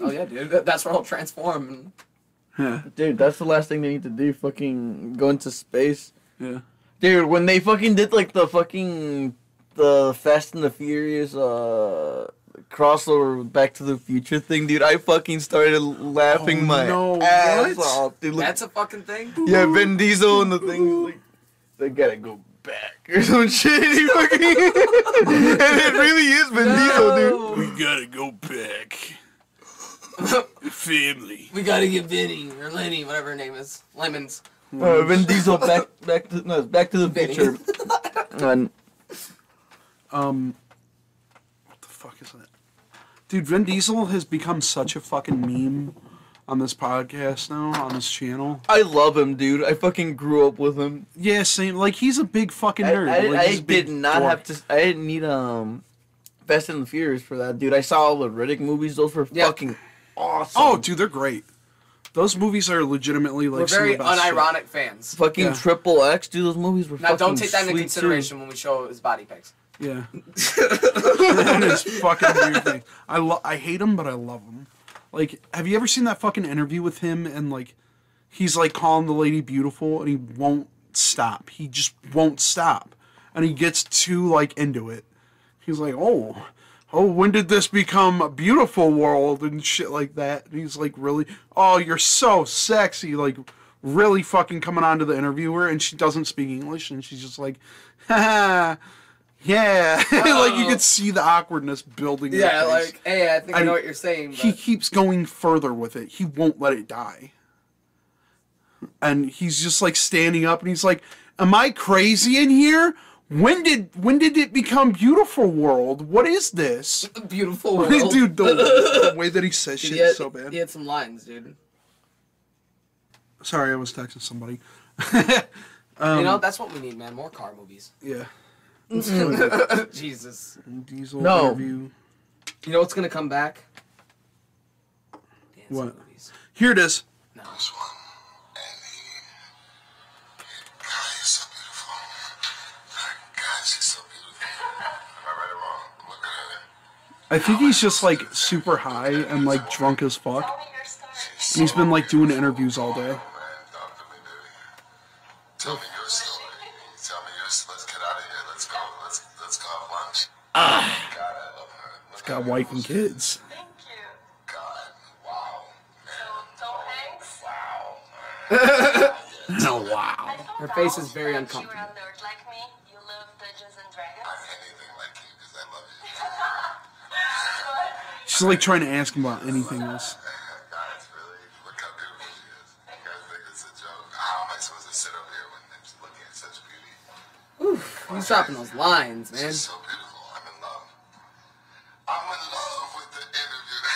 S3: oh yeah, dude. That's where he'll transform.
S1: Yeah.
S2: Dude, that's the last thing they need to do. Fucking go into space.
S1: Yeah.
S2: Dude, when they fucking did like the fucking the Fast and the Furious uh crossover Back to the Future thing, dude, I fucking started laughing
S1: Oh,
S2: my
S1: no,
S2: ass
S1: what?
S2: off. Dude, look,
S3: that's a fucking thing.
S2: yeah, Vin Diesel and the thing like they gotta go back or some shit. He fucking and it really is Vin Diesel, dude.
S1: We gotta go back. Family.
S3: We gotta get Vinny or Lenny, whatever her name is. Lemons.
S2: Uh, Vin Diesel back back to no, Back to the Future. and
S1: Um, what the fuck is that? Dude, Vin Diesel has become such a fucking meme on this podcast now, on this channel.
S2: I love him, dude. I fucking grew up with him.
S1: Yeah, same. Like he's a big fucking nerd.
S2: I,
S1: like,
S2: I
S1: he's
S2: did not
S1: dork.
S2: have to. I didn't need um, Fast and the Furious for that, dude. I saw all the Riddick movies. Those were
S3: Yeah.
S2: fucking awesome.
S1: Oh, dude, they're great. Those movies are legitimately like
S3: We're
S1: some of
S3: very
S1: the best shit.
S3: unironic fans.
S2: fucking
S1: Yeah.
S2: Triple X, dude. Those movies were
S3: Now
S2: fucking
S3: don't take that into
S2: sweet,
S3: consideration when we show his body pics.
S1: Yeah. and his fucking weird thing. I lo- I hate him, but I love him. Like, have you ever seen that fucking interview with him? And like, he's like calling the lady beautiful, and he won't stop. He just won't stop, and he gets too like into it. He's like, oh. Oh, when did this become a beautiful world and shit like that? And he's like, really? Oh, you're so sexy. Like, really fucking coming on to the interviewer, and she doesn't speak English, and she's just like, ha yeah. like, you could see the awkwardness building.
S3: Yeah, like, hey, I think I,
S1: I-
S3: know what you're saying. But
S1: he keeps going further with it. He won't let it die. And he's just like standing up and he's like, "Am I crazy in here? When did when did it become beautiful world? What is this?"
S3: beautiful world.
S1: dude, the, the way that he says
S3: Dude,
S1: shit
S3: he had,
S1: is so bad.
S3: He had some lines, dude.
S1: Sorry, I was texting somebody.
S3: you know, um, that's what we need, man. More car movies.
S1: Yeah.
S3: Jesus.
S1: Diesel
S2: No.
S1: interview.
S3: You know what's gonna come back? Dancing
S1: What?
S3: movies.
S1: Here it is.
S3: No.
S4: I
S1: think he's just like super high and like drunk as fuck.
S4: She's
S1: And he's
S4: so
S1: been like doing interviews all day.
S4: Man, talk to me, baby. Tell me your story. Tell me yours. Let's get out of here. Let's go. Let's let's go have lunch. Ah. God, I love her. Look
S1: got wife and kids.
S5: Thank you.
S4: God, wow.
S5: So, Tom Hanks?
S4: Wow.
S1: Oh wow.
S3: Her face is very uncomfortable.
S1: She's like trying to ask him about anything else.
S4: Guys, really? Look how beautiful she is. You guys think it's a joke? How am I supposed to sit up here when I'm just looking at such beauty?
S3: He's dropping those lines, man.
S4: She's so beautiful. I'm in love. I'm in love with the interview.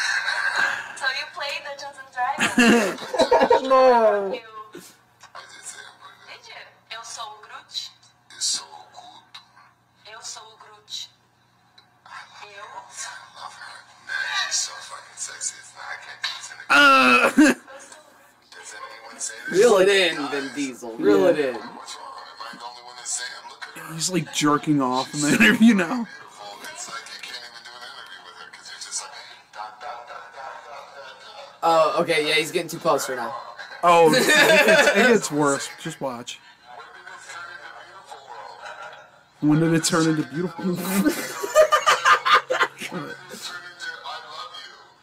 S5: So you play Dungeons and Dragons?
S2: No.
S4: I'm looking at her?
S1: He's like jerking off in the interview now.
S4: just.
S3: Oh, okay, yeah, he's getting too close right now.
S1: Oh, it gets, it gets worse. Just watch.
S4: When did this turn into beautiful world?
S1: When did it turn into beautiful?
S4: When did this turn into I love you?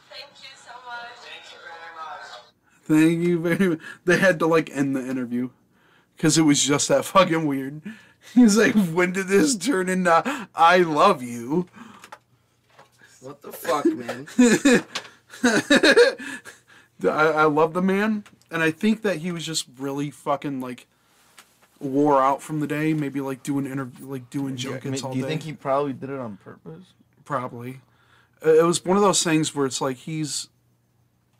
S5: Thank you so much. Thank you very much.
S1: Thank you very much. They had to like end the interview because it was just that fucking weird. He's like, when did this turn into I love you?
S3: What the fuck, man?
S1: I, I love the man. and I think that he was just really fucking like wore out from the day. Maybe like doing interview, like doing
S2: Yeah, I
S1: junkets
S2: mean,
S1: all
S2: do you think he probably did it on purpose?
S1: Probably. It was one of those things where it's like he's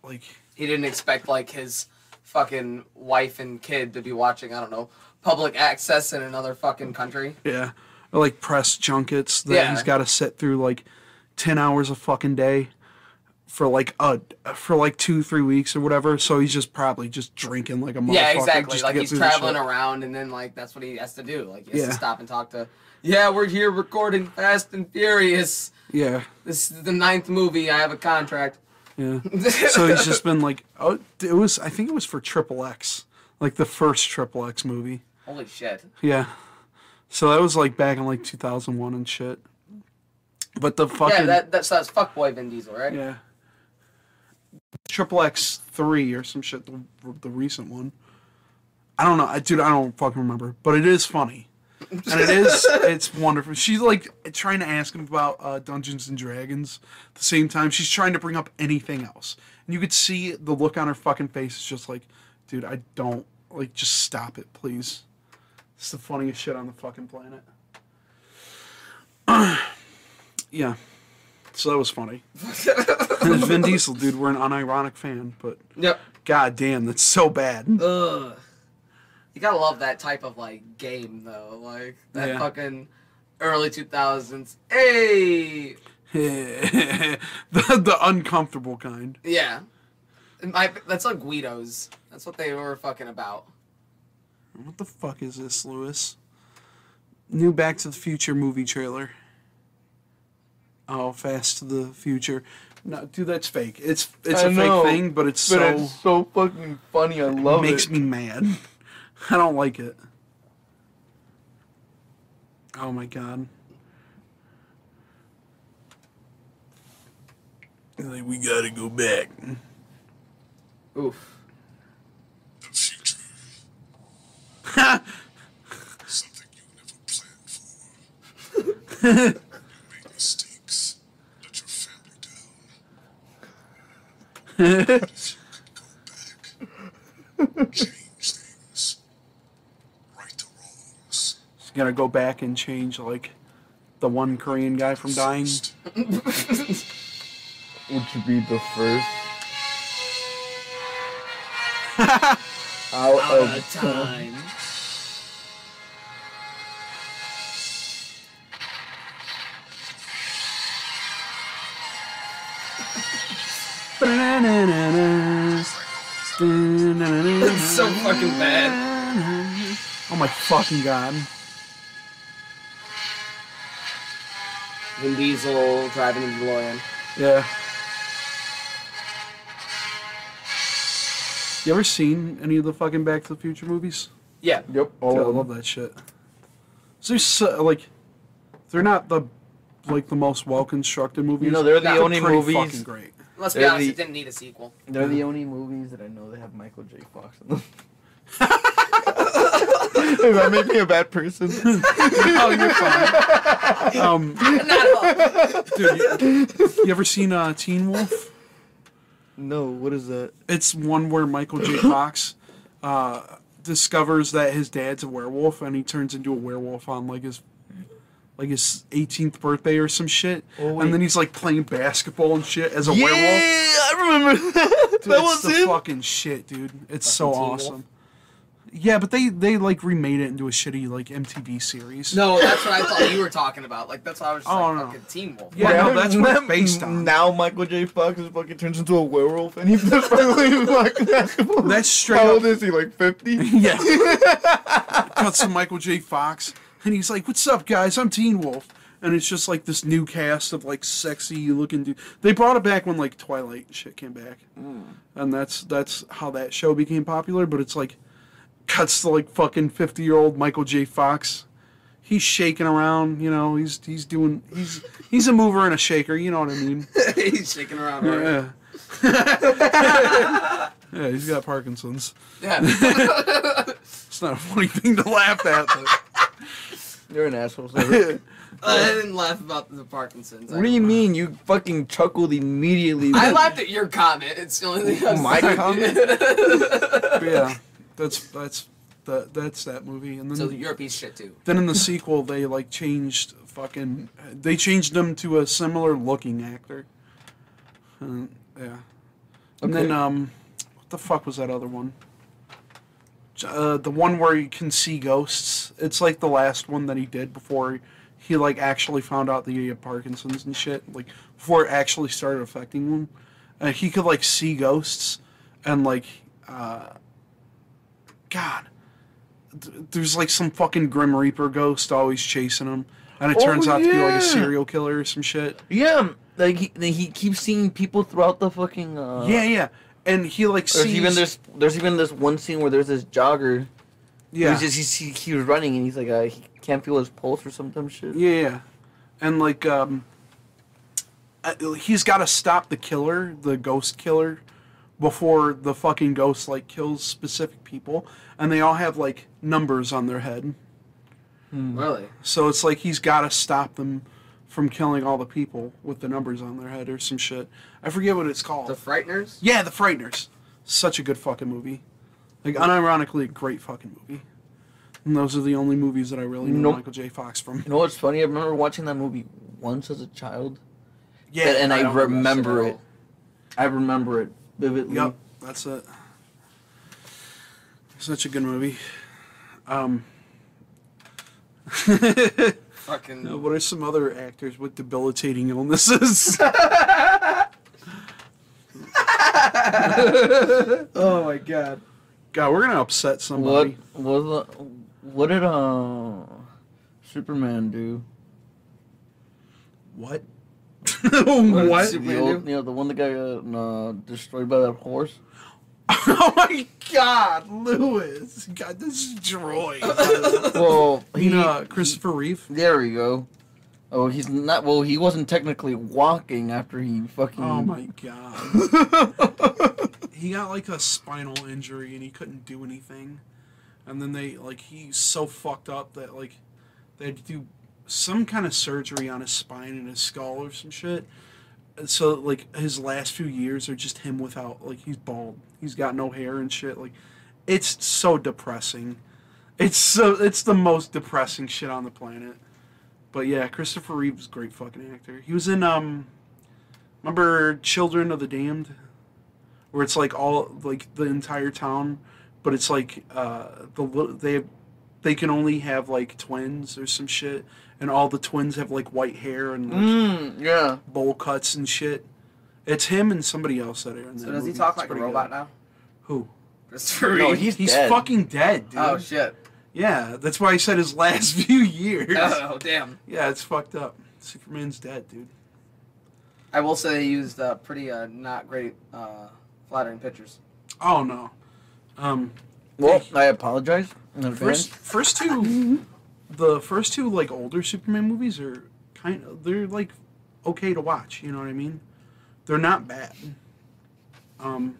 S1: like
S3: He didn't expect like his fucking wife and kid to be watching. I don't know public access in another fucking country.
S1: yeah, or like press junkets that
S3: Yeah.
S1: he's got to sit through like ten hours a fucking day for like a for like two three weeks or whatever. So he's just probably just drinking like a motherfucker.
S3: Yeah, exactly. Like he's traveling around, and then like that's what he has to do. Like he has
S1: Yeah.
S3: to stop and talk to. Yeah, we're here recording Fast and Furious.
S1: Yeah,
S3: This is the ninth movie. I have a contract.
S1: yeah. so he's just been like, oh, it was. I think it was for Triple X, like the first Triple X movie.
S3: Holy shit.
S1: Yeah. So that was like back in like 2001 and shit. But the fucking
S3: yeah, that that's that's fuckboy Vin Diesel, right?
S1: yeah. Triple X three or some shit, the, the recent one. I don't know, I, dude. I don't fucking remember, but it is funny, and it is it's wonderful. She's like trying to ask him about uh, Dungeons and Dragons. At the same time, she's trying to bring up anything else, and you could see the look on her fucking face. It's just like, dude, I don't like. Just stop it, please. It's the funniest shit on the fucking planet. yeah. So that was funny. And Vin Diesel, dude, we're an unironic fan, but
S3: Yep.
S1: god damn, that's so bad.
S3: Ugh. You gotta love that type of like game though, like that
S1: Yeah.
S3: fucking early two thousands. Hey,
S1: the, the uncomfortable kind.
S3: yeah. That's like Guidos. That's what they were fucking about.
S1: What the fuck is this, Luis? New Back to the Future movie trailer. Oh, Fast to the Future. No, dude, that's fake. It's it's
S2: I
S1: a
S2: know,
S1: fake thing, but it's
S2: But
S1: so
S2: it's so fucking funny. I love it
S1: makes
S2: it.
S1: me mad. I don't like it. Oh my god. Like, we gotta go back.
S3: Oof.
S4: The future. Something you never planned for. you made mistakes. Let your family down. But you could go back. Change things. Right the wrongs.
S1: He's gonna go back and change like the one Korean guy from dying.
S2: Would you be the first? Out, of time.
S3: time.
S1: It's
S3: so fucking bad.
S1: Oh my fucking god.
S3: Vin Diesel driving the DeLorean.
S1: Yeah. You ever seen any of the fucking Back to the Future movies?
S3: Yeah.
S2: Yep.
S1: Dude,
S2: All
S1: I
S2: of
S1: love
S2: them.
S1: that shit. So so, like, they're not the like the most well constructed movies.
S2: You know, they're the
S1: but
S2: only
S1: pretty
S2: movies-
S1: Fucking great.
S3: Let's be
S2: They're
S3: honest,
S2: the-
S3: it didn't need a sequel.
S2: They're the only movies that I know that have Michael J. Fox in them. Does that make me a bad person?
S1: oh, you're fine. Um,
S3: Not at all.
S1: dude, you, you ever seen uh, Teen Wolf?
S2: no. What is that?
S1: It's one where Michael J. Fox uh, discovers that his dad's a werewolf, and he turns into a werewolf on like his like his 18th birthday or some shit.
S2: Oh,
S1: and then he's like playing basketball and shit as a
S2: yeah,
S1: werewolf.
S2: I remember that.
S1: Dude,
S2: that
S1: it's
S2: was
S1: the
S2: him.
S1: fucking shit, dude. It's so
S3: Fucking Teen Wolf?
S1: awesome. Yeah, but they they like remade it into a shitty like MTV series.
S3: No, that's what I thought you were talking about. Like that's why I was just
S1: Oh,
S3: like
S1: no.
S3: fucking Teen Wolf.
S1: Yeah, no, that's what it's based on.
S2: Now Michael J. Fox is fucking turns into a werewolf and he's just playing fucking basketball.
S1: That's straight
S2: How
S1: up-
S2: old is he? Like fifty?
S1: Yeah. Cuts to Michael J. Fox, and he's like, "What's up, guys? I'm Teen Wolf." And it's just like this new cast of like sexy looking dude. They brought it back when like Twilight shit came back, hmm. and that's that's how that show became popular. But it's like cuts to like fucking fifty year old Michael J. Fox. He's shaking around, you know. He's he's doing he's he's a mover and a shaker. You know what I mean?
S3: He's shaking around. Right?
S1: Yeah. yeah, he's got Parkinson's.
S3: Yeah.
S1: It's not a funny thing to laugh at, but
S2: You're an asshole. Cedric.
S3: I didn't laugh about the Parkinson's.
S2: what do you mean? You fucking chuckled immediately.
S3: I laughed at your comment. It's the only thing. I was
S2: My
S3: like-
S2: comment?
S1: But yeah, that's that's that that's that movie. And then
S3: so you're a piece shit too.
S1: then in the sequel they like changed fucking they changed him to a similar looking actor. And, yeah. And then um, what the fuck was that other one? Uh, the one where you can see ghosts. It's like the last one that he did before he like actually found out that he had Parkinson's and shit. Like before it actually started affecting him, uh, he could like see ghosts and like, uh, God, th- there's like some fucking Grim Reaper ghost always chasing him, and it
S2: Oh,
S1: turns out to be like a serial killer or some shit.
S2: Yeah, like he, he keeps seeing people throughout the fucking. Uh,
S1: yeah, yeah, and he like
S2: There's
S1: sees.
S2: even this. There's even this one scene where there's this jogger.
S1: yeah.
S2: He's just, he's, he, he was running and he's like uh, he can't feel his pulse or some dumb shit.
S1: Yeah, yeah. and like um, uh, he's got to stop the killer, the ghost killer, before the fucking ghost like kills specific people, and they all have like numbers on their head.
S3: Really?
S1: So it's like he's got to stop them from killing all the people with the numbers on their head or some shit. I forget what it's called.
S3: The Frighteners?
S1: yeah, The Frighteners. Such a good fucking movie. Like unironically, a great fucking movie. And those are the only movies that I really know
S2: Nope.
S1: Michael J. Fox from.
S2: You know what's funny? I remember watching that movie once as a child,
S1: Yeah,
S2: and, and I,
S3: don't remember that shit
S2: remember
S3: at
S2: it. I remember it vividly.
S1: Yep, that's it. Such a good movie. Um,
S3: Fucking.
S1: now what are some other actors with debilitating illnesses? oh my god. God, we're gonna upset
S2: What
S1: somebody.
S2: was the, what did uh Superman do?
S1: What?
S3: did
S1: what?
S3: Super-
S2: The old,
S3: do?
S2: you know, the one that got uh, destroyed by that horse.
S1: oh my god, Luis got is destroyed.
S2: Well,
S1: you
S2: he,
S1: know, Christopher Reeve.
S2: there we go. Oh, he's not. Well, he wasn't technically walking after he fucking.
S1: Oh my god. he got like a spinal injury and he couldn't do anything. And then they like he's so fucked up that like they had to do some kind of surgery on his spine and his skull or some shit. So like his last few years are just him without like he's bald. He's got no hair and shit. Like it's so depressing. It's so it's the most depressing shit on the planet. But yeah, Christopher Reeve's a great fucking actor. He was in um Remember Children of the Damned? Where it's like all like the entire town, but it's like uh the they have, they can only have like twins or some shit, and all the twins have like white hair and like
S2: Mm, yeah.
S1: bowl cuts and shit. It's him and somebody else that are in
S3: So
S1: that
S3: does he
S1: movie.
S3: talk
S1: It's
S3: like a
S1: pretty
S3: robot
S1: good.
S3: now?
S1: Who?
S3: Christopher
S2: No, he's
S1: He's
S2: dead.
S1: fucking dead, dude.
S3: Oh shit.
S1: Yeah, that's why I said his last few years.
S3: Oh damn.
S1: Yeah, it's fucked up. Superman's dead, dude.
S3: I will say they used uh, pretty uh, not great uh, flattering pictures.
S1: Oh no. Um,
S2: Well, I apologize in advance.
S1: First, first two, the first two like older Superman movies are kind of they're like okay to watch. You know what I mean? They're not bad. Um,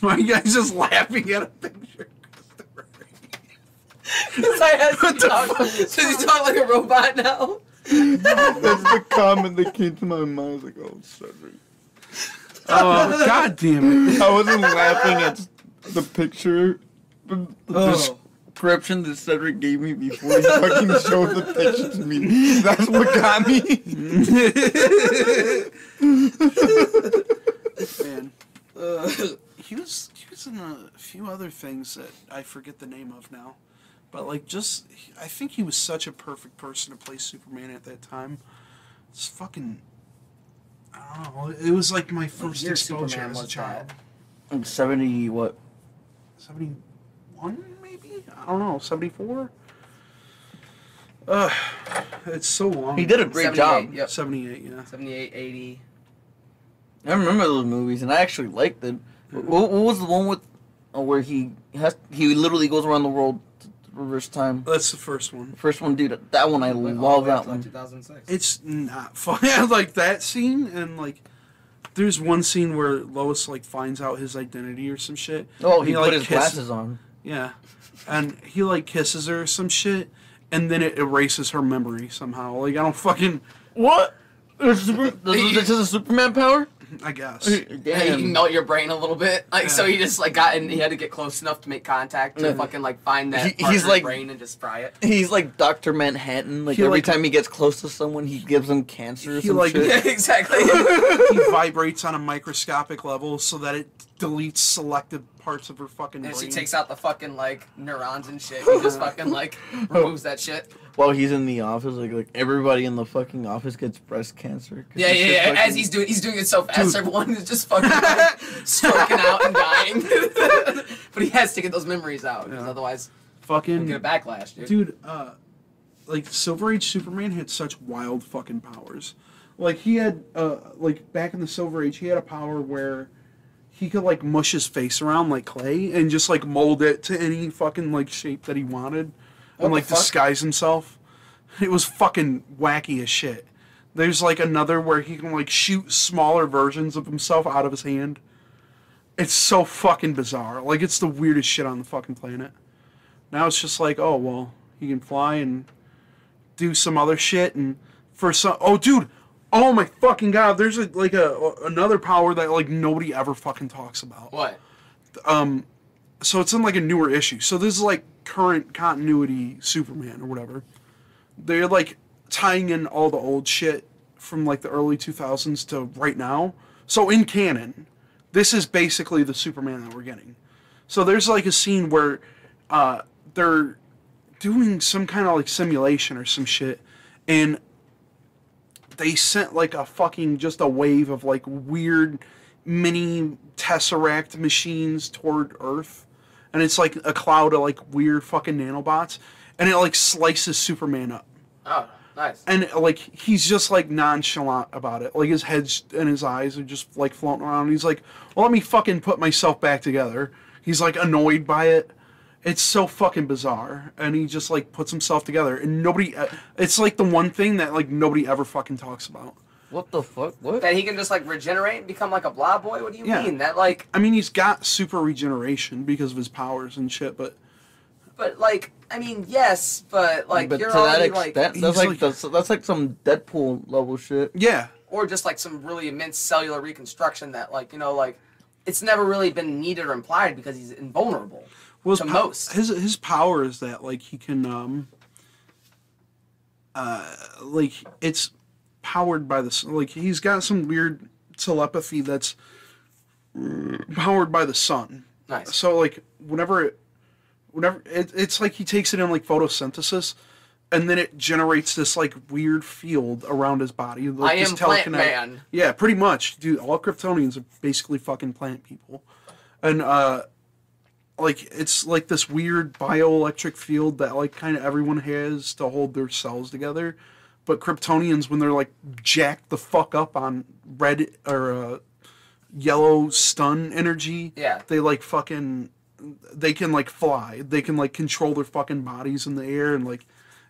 S1: why are you guys just laughing at a picture?
S3: I had to talk. Does he talk like a robot now?
S2: That's the comment that came to my mind. I was like, oh, Cedric.
S1: Oh god damn it!
S2: I wasn't laughing at the picture, but the
S3: Oh.
S2: Description that Cedric gave me before he fucking showed the picture to me. That's what got me.
S1: Man,
S3: Uh,
S1: he was he was in a few other things that I forget the name of now, but like just I think he was such a perfect person to play Superman at that time. It's fucking. I don't know. It was like my first
S3: year
S1: exposure
S3: Superman
S1: as a child.
S3: that?
S2: Seventy what?
S1: Seventy one, maybe. I don't know. Seventy four. Uh, it's so long.
S2: He did a great
S3: 78,
S2: job.
S3: Yep.
S1: Seventy eight. Yeah.
S3: 78, 80.
S2: I remember those movies, and I actually liked them. What, what was the one with uh, where he has he literally goes around the world to, to reverse time?
S1: That's the first one.
S2: The first one, dude. That one I
S3: Went
S2: love that
S3: up like,
S2: one.
S3: 2006.
S1: It's not fun. like that scene and like. There's one scene where Lois like finds out his identity or some shit.
S2: Oh,
S1: and
S2: he, put
S1: like,
S2: his
S1: kisses-
S2: glasses on.
S1: Yeah, and he like kisses her or some shit, and then it erases her memory somehow. Like I don't fucking,
S2: What? This is, super, this is a Superman power?
S1: I guess.
S3: Yeah, you can melt your brain a little bit. Like so,
S1: Yeah.
S3: he just like got in. He had to get close enough to make contact to
S2: Yeah.
S3: fucking like find that
S2: He- he's like-
S3: brain and just fry it.
S2: He's like Doctor Manhattan. Like
S1: He,
S2: every
S1: like-
S2: time he gets close to someone, he gives them cancer. Or
S1: He,
S2: some
S1: like-
S2: shit.
S3: Yeah, exactly.
S1: he vibrates on a microscopic level so that it deletes selected parts of her fucking
S3: and
S1: brain.
S3: she takes out the fucking like neurons and shit. He just fucking like removes that shit.
S2: While he's in the office, like like everybody in the fucking office gets breast cancer. 'cause
S3: Yeah,
S2: it's
S3: yeah,
S2: just
S3: yeah. As he's doing, he's doing it so fast.
S1: Dude.
S3: Everyone is just fucking like, stroking out and dying. but he has to get those memories out because
S1: Yeah.
S3: otherwise
S1: fucking
S3: he'll get a backlash, dude.
S1: dude uh like silver age superman had such wild fucking powers like he had uh like back in the silver age he had a power where he could like mush his face around like clay and just like mold it to any fucking like shape that he wanted
S3: What
S1: and like
S3: fuck?
S1: disguise himself. It was fucking wacky as shit. There's like another where he can like shoot smaller versions of himself out of his hand. It's so fucking bizarre. Like it's the weirdest shit on the fucking planet. Now it's just like, oh well, he can fly and do some other shit, and for some, oh dude, oh my fucking god, there's a, like a another power that like nobody ever fucking talks about.
S3: What?
S1: So it's in like a newer issue. So this is like current continuity Superman or whatever. They're like tying in all the old shit from like the early 2000s to right now. So in canon, this is basically the Superman that we're getting. So there's like a scene where uh, they're doing some kind of like simulation or some shit, and they sent like a fucking just a wave of like weird mini tesseract machines toward Earth, and it's like a cloud of like weird fucking nanobots, and it like slices Superman up
S3: Oh, nice.
S1: and like he's just like nonchalant about it. Like his head's and his eyes are just like floating around. He's like, "Well, let me fucking put myself back together." He's like annoyed by it. It's so fucking bizarre, and he just like puts himself together, and nobody. uh, It's like the one thing that like nobody ever fucking talks about.
S2: What the fuck? What?
S3: That he can just like regenerate and become like a blob boy. What do you
S1: Yeah.
S3: mean? That like,
S1: I mean, he's got super regeneration because of his powers and shit, but
S3: but like, I mean, yes, but like
S2: but
S3: you're
S2: to that
S3: already like,
S2: extent,
S1: He's
S2: that's like,
S1: like-
S2: that's, that's like some Deadpool level shit.
S1: yeah,
S3: or just like some really immense cellular reconstruction that like you know like, it's never really been needed or implied because he's invulnerable.
S1: Well, his,
S3: most.
S1: his his power is that like he can um uh like it's powered by the s- like he's got some weird telepathy that's powered by the sun.
S3: Nice.
S1: So like whenever it whenever it, it's like he takes it in like photosynthesis and then it generates this like weird field around his body. Like,
S3: I
S1: this
S3: am Plant Man.
S1: Yeah, pretty much. Dude, all Kryptonians are basically fucking plant people. And uh like it's like this weird bioelectric field that like kind of everyone has to hold their cells together. But Kryptonians when they're like jacked the fuck up on red or uh yellow stun energy,
S3: Yeah.
S1: they like fucking they can like fly. They can like control their fucking bodies in the air and like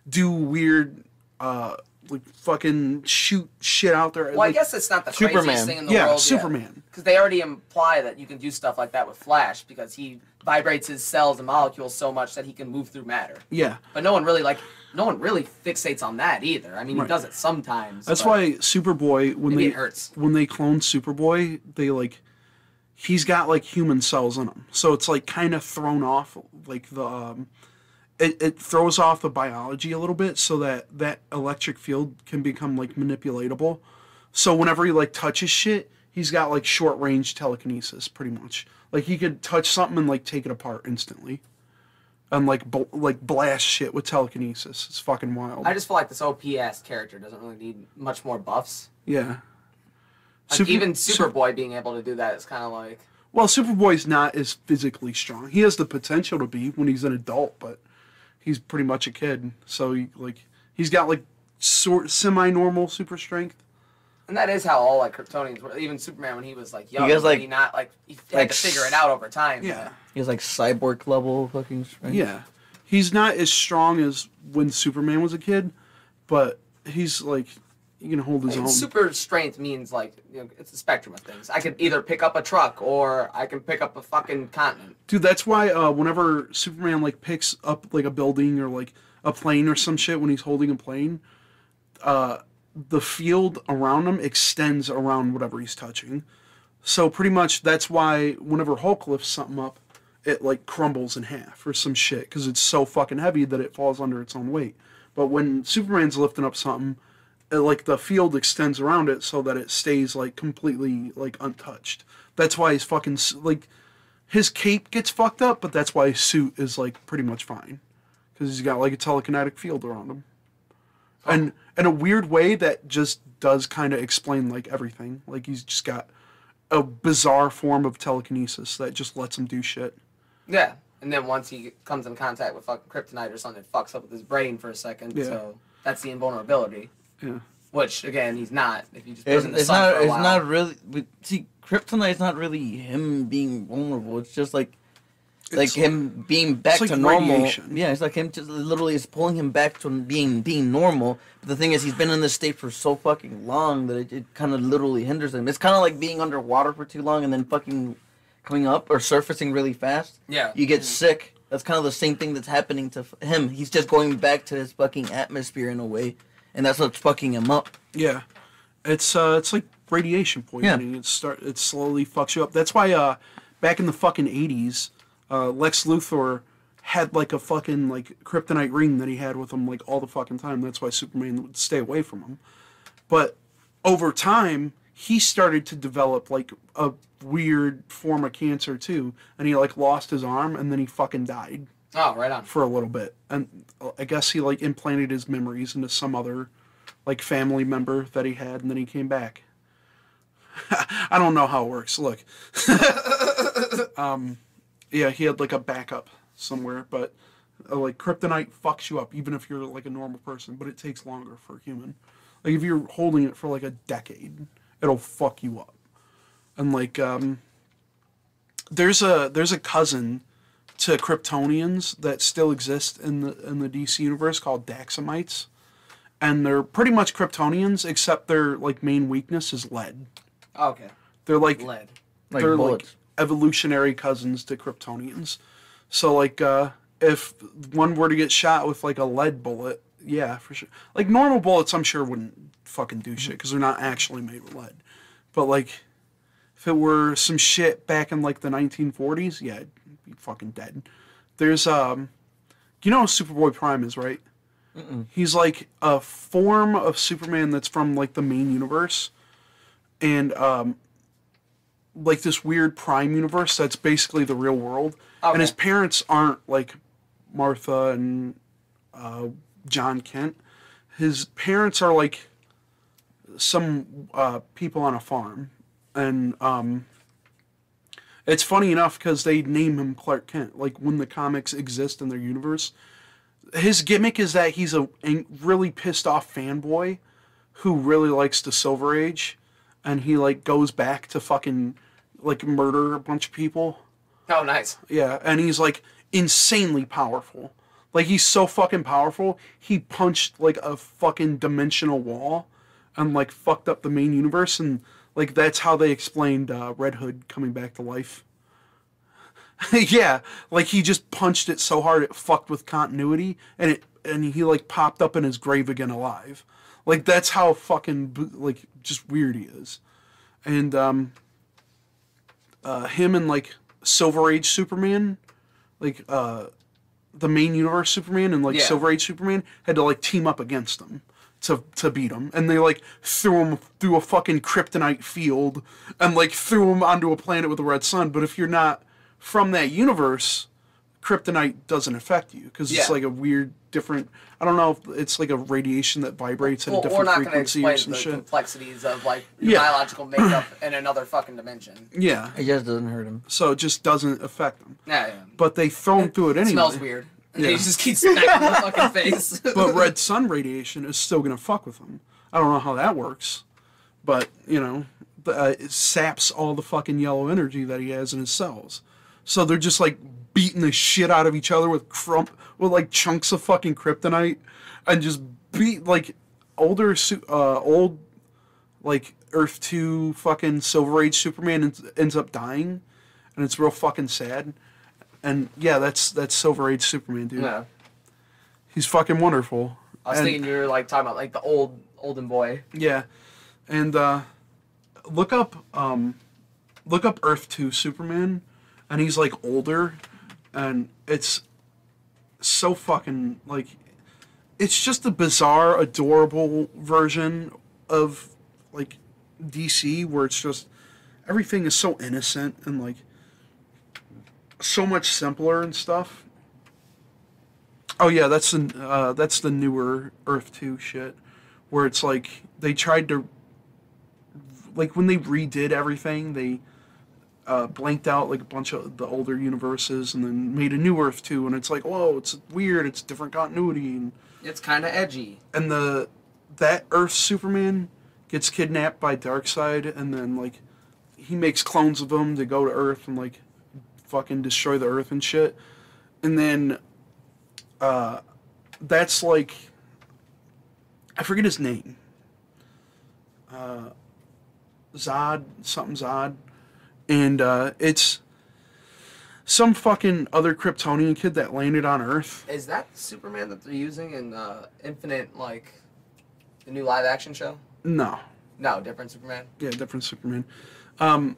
S1: do weird uh like fucking shoot shit out there.
S3: Well, I guess it's not the
S2: Superman.
S3: craziest thing in the
S1: yeah,
S3: world.
S1: Superman.
S3: Because they already imply that you can do stuff like that with Flash because he vibrates his cells and molecules so much that he can move through matter.
S1: Yeah.
S3: But no one really like no one really fixates on that either. I mean,
S1: Right.
S3: he does it sometimes.
S1: That's why Superboy when
S3: maybe
S1: they
S3: it hurts.
S1: when they clone Superboy, they like he's got like human cells in him. So it's like kind of thrown off like the um it, it throws off the biology a little bit so that that electric field can become like manipulatable. So whenever he like touches shit, he's got like short range telekinesis pretty much. Like he could touch something and like take it apart instantly. And like bl- like blast shit with telekinesis. It's fucking wild.
S3: I just feel like this OPS character doesn't really need much more buffs.
S1: yeah.
S3: Like
S1: Super-
S3: even
S1: Su-
S3: Superboy being able to do that is kind of like
S1: Well, Superboy's not as physically strong. He has the potential to be when he's an adult, but he's pretty much a kid. So he like he's got like sort semi-normal super strength.
S3: And that is how all like Kryptonians were. Even Superman when he was like young,
S2: He has, like-
S3: he not like he had
S2: like
S3: to figure it out over time.
S1: Yeah.
S2: He has like cyborg level fucking strength.
S1: Yeah. He's not as strong as when Superman was a kid, but he's like he can hold his own.
S3: Super strength means like you know, it's a spectrum of things. I could either pick up a truck or I can pick up a fucking continent.
S1: Dude, that's why uh, whenever Superman like picks up like a building or like a plane or some shit when he's holding a plane, uh, the field around him extends around whatever he's touching. So pretty much that's why whenever Hulk lifts something up, it like crumbles in half or some shit because it's so fucking heavy that it falls under its own weight. But when Superman's lifting up something, like the field extends around it so that it stays like completely like untouched. That's why his fucking like his cape gets fucked up, but that's why his suit is like pretty much fine because he's got like a telekinetic field around him. Oh. And in a weird way that just does kind of explain like everything. Like he's just got a bizarre form of telekinesis that just lets him do shit.
S3: Yeah. And then once he comes in contact with fucking kryptonite or something, it fucks up with his brain for a second.
S1: Yeah.
S3: So that's the invulnerability.
S1: Yeah.
S3: Which again, he's not. If you just
S2: It's,
S3: in the
S2: it's
S3: sun
S2: not.
S3: for a
S2: It's
S3: while.
S2: not really. But see, Kryptonite's not really him being vulnerable. It's just like, like
S1: It's-
S2: him being back
S1: like
S2: to normal.
S1: radiation.
S2: Yeah, it's like him just literally is pulling him back to being being normal. But the thing is, he's been in this state for so fucking long that it, it kind of literally hinders him. It's kind of like being underwater for too long and then fucking coming up or surfacing really fast.
S3: Yeah.
S2: You get mm-hmm. sick. That's kind of the same thing that's happening to f- him. He's just going back to his fucking atmosphere in a way, and that's what's fucking him up.
S1: Yeah, it's uh, it's like radiation poisoning. It start it slowly fucks you up. That's why uh, back in the fucking eighties, uh, Lex Luthor had like a fucking like kryptonite ring that he had with him like all the fucking time. That's why Superman would stay away from him. But over time, he started to develop like a weird form of cancer too, and he like lost his arm, and then he fucking died
S3: Oh, right on.
S1: for a little bit, and uh, I guess he like implanted his memories into some other like family member that he had, and then he came back. I don't know how it works. Look, um, yeah, he had like a backup somewhere, but uh, like kryptonite fucks you up even if you're like a normal person, but it takes longer for a human. Like if you're holding it for like a decade, it'll fuck you up. And like um, there's a there's a cousin to Kryptonians that still exist in the in the DC universe called Daxamites, and they're pretty much Kryptonians except their like main weakness is lead.
S3: Okay.
S1: They're like
S3: Lead.
S2: Like
S1: they're
S2: bullets.
S1: like evolutionary cousins to Kryptonians. So like uh if one were to get shot with like a lead bullet, yeah, for sure. Like normal bullets I'm sure wouldn't fucking do shit cuz they're not actually made with lead. But like if it were some shit back in like the 1940s, yeah, it'd fucking dead. There's um you know who Superboy Prime is, right? He's like a form of Superman that's from like the main universe. And um like this weird prime universe that's basically the real world.
S3: Okay.
S1: And his parents aren't like Martha and uh, John Kent. His parents are like some uh, people on a farm. And um, it's funny enough because they name him Clark Kent. Like when the comics exist in their universe, his gimmick is that he's a really pissed off fanboy who really likes the Silver Age, and he like goes back to fucking like murder a bunch of people.
S3: Oh, nice.
S1: Yeah, and he's like insanely powerful. Like he's so fucking powerful, he punched like a fucking dimensional wall and like fucked up the main universe and like that's how they explained uh, Red Hood coming back to life. yeah, like he just punched it so hard it fucked with continuity and it and he like popped up in his grave again alive. Like that's how fucking like just weird he is. And um uh him and like Silver Age Superman, like uh the main universe Superman and like
S3: Yeah.
S1: Silver Age Superman had to like team up against him to to beat him, and they like threw him through a fucking kryptonite field and like threw him onto a planet with a red sun. But if you're not from that universe, kryptonite doesn't affect you because it's
S3: Yeah.
S1: like a weird different. I don't know if it's like a radiation that vibrates at
S3: Well,
S1: a
S3: we're
S1: different
S3: not going to
S1: frequency or some
S3: the
S1: shit.
S3: complexities of like your
S1: Yeah.
S3: biological makeup in another fucking dimension.
S1: Yeah,
S2: It just doesn't hurt him.
S1: so it just doesn't affect them.
S3: Yeah, yeah.
S1: But they throw him through it
S3: It
S1: anyway.
S3: smells weird. And
S1: Yeah.
S3: he just keeps smacking the fucking face.
S1: but red sun radiation is still gonna fuck with him. I don't know how that works, but you know, the, uh, it saps all the fucking yellow energy that he has in his cells. So they're just like beating the shit out of each other with crump with like chunks of fucking kryptonite, and just beat like older uh old like Earth 2 fucking Silver Age Superman ends, ends up dying and it's real fucking sad. And yeah, that's that's Silver Age Superman, dude.
S3: Yeah.
S1: He's fucking wonderful.
S3: I was
S1: And-
S3: thinking you were like talking about like the old olden boy.
S1: Yeah, and uh, look up um, look up Earth Two Superman, and he's like older, and it's so fucking like it's just a bizarre, adorable version of like DC where it's just everything is so innocent and like so much simpler and stuff. Oh yeah, that's the uh, that's the newer Earth Two shit, where it's like they tried to, like when they redid everything, they uh, blanked out like a bunch of the older universes and then made a new Earth Two, and it's like whoa, it's weird, it's different continuity, and
S3: It's kind of edgy.
S1: and the that Earth Superman gets kidnapped by Darkseid, and then like he makes clones of him to go to Earth and like fucking destroy the Earth and shit, and then uh, that's like I forget his name. Uh, Zod, something Zod, and uh, it's some fucking other Kryptonian kid that landed on Earth.
S3: Is that Superman that they're using in uh, Infinite, like the new live action show?
S1: No,
S3: No, different Superman.
S1: yeah, different Superman. Um,